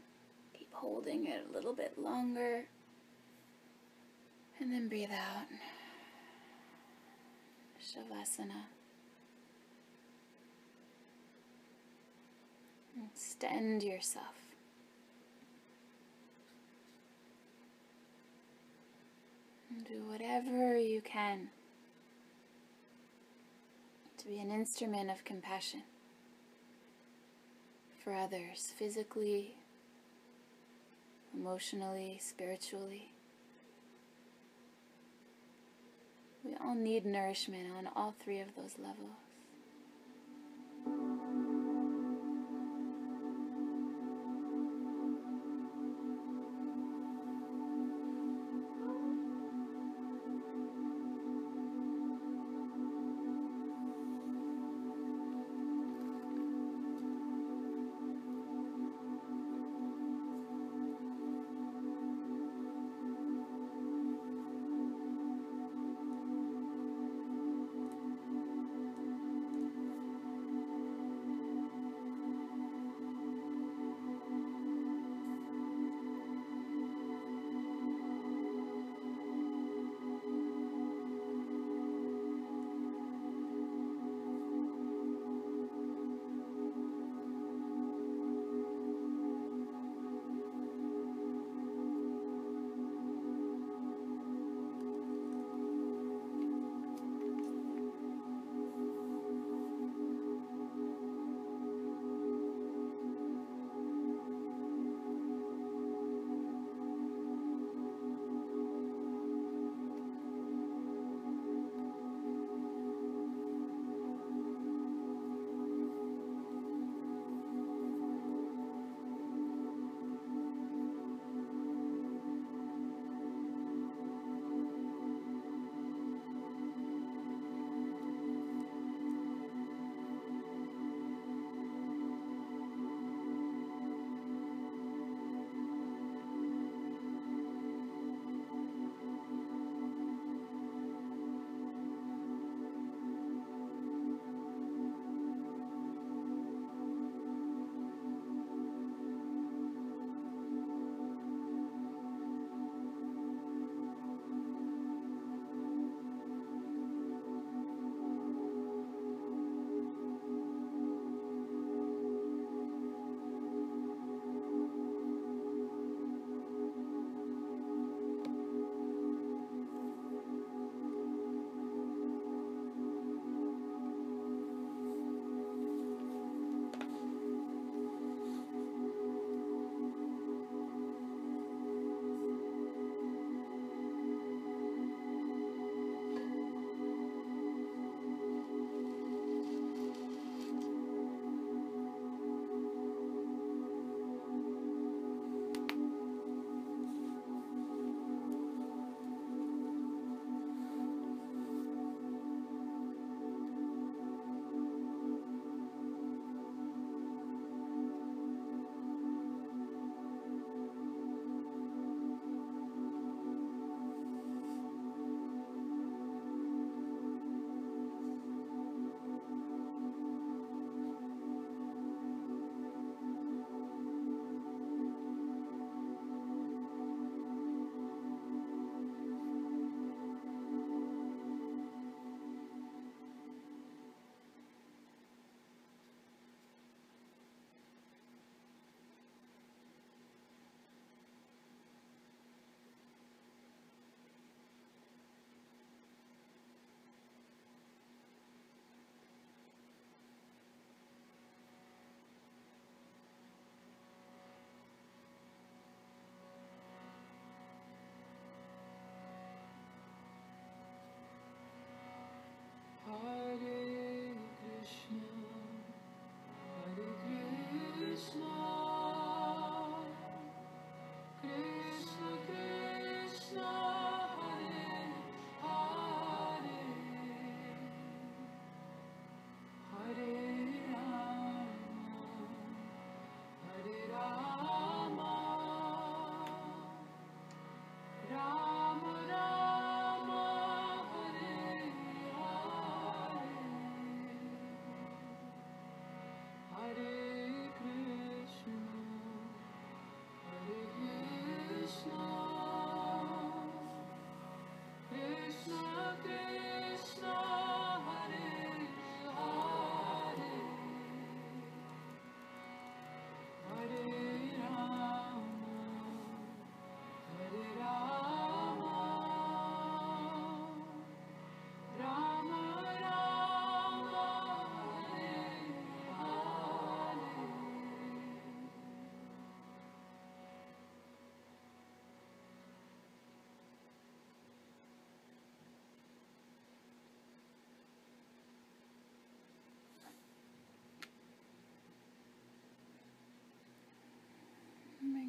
Keep holding it a little bit longer. And then breathe out. Shavasana. Extend yourself. Do whatever you can to be an instrument of compassion for others, physically, emotionally, spiritually. We all need nourishment on all three of those levels.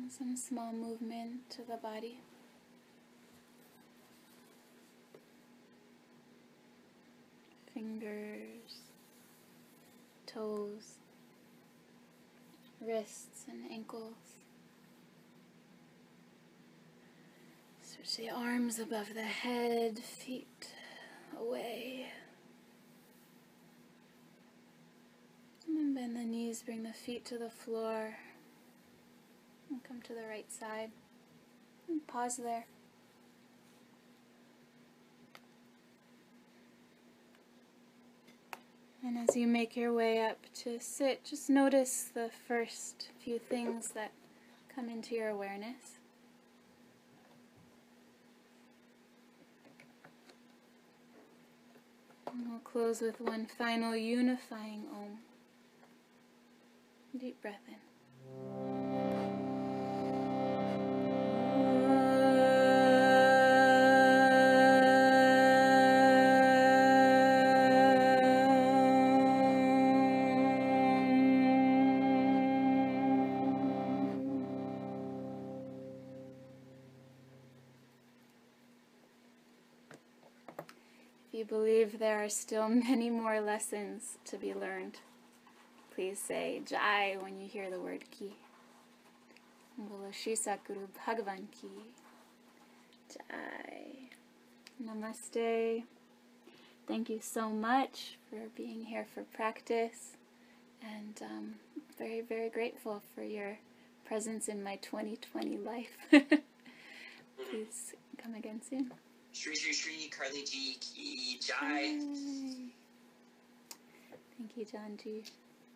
Some small movement to the body. Fingers, toes, wrists and ankles. Stretch the arms above the head, feet away. And bend the knees, bring the feet to the floor. And come to the right side. And pause there. And as you make your way up to sit, just notice the first few things that come into your awareness. And we'll close with one final unifying Om. Deep breath in. Believe there are still many more lessons to be learned, please say Jai when you hear the word ki. Satguru Bhagavan ki. Jai. Namaste. Thank you so much for being here for practice. And um, very, very grateful for your presence in my 2020 life. Please come again soon.
Shri Shri Shri Carly G Ki Jai.
Thank you, John G.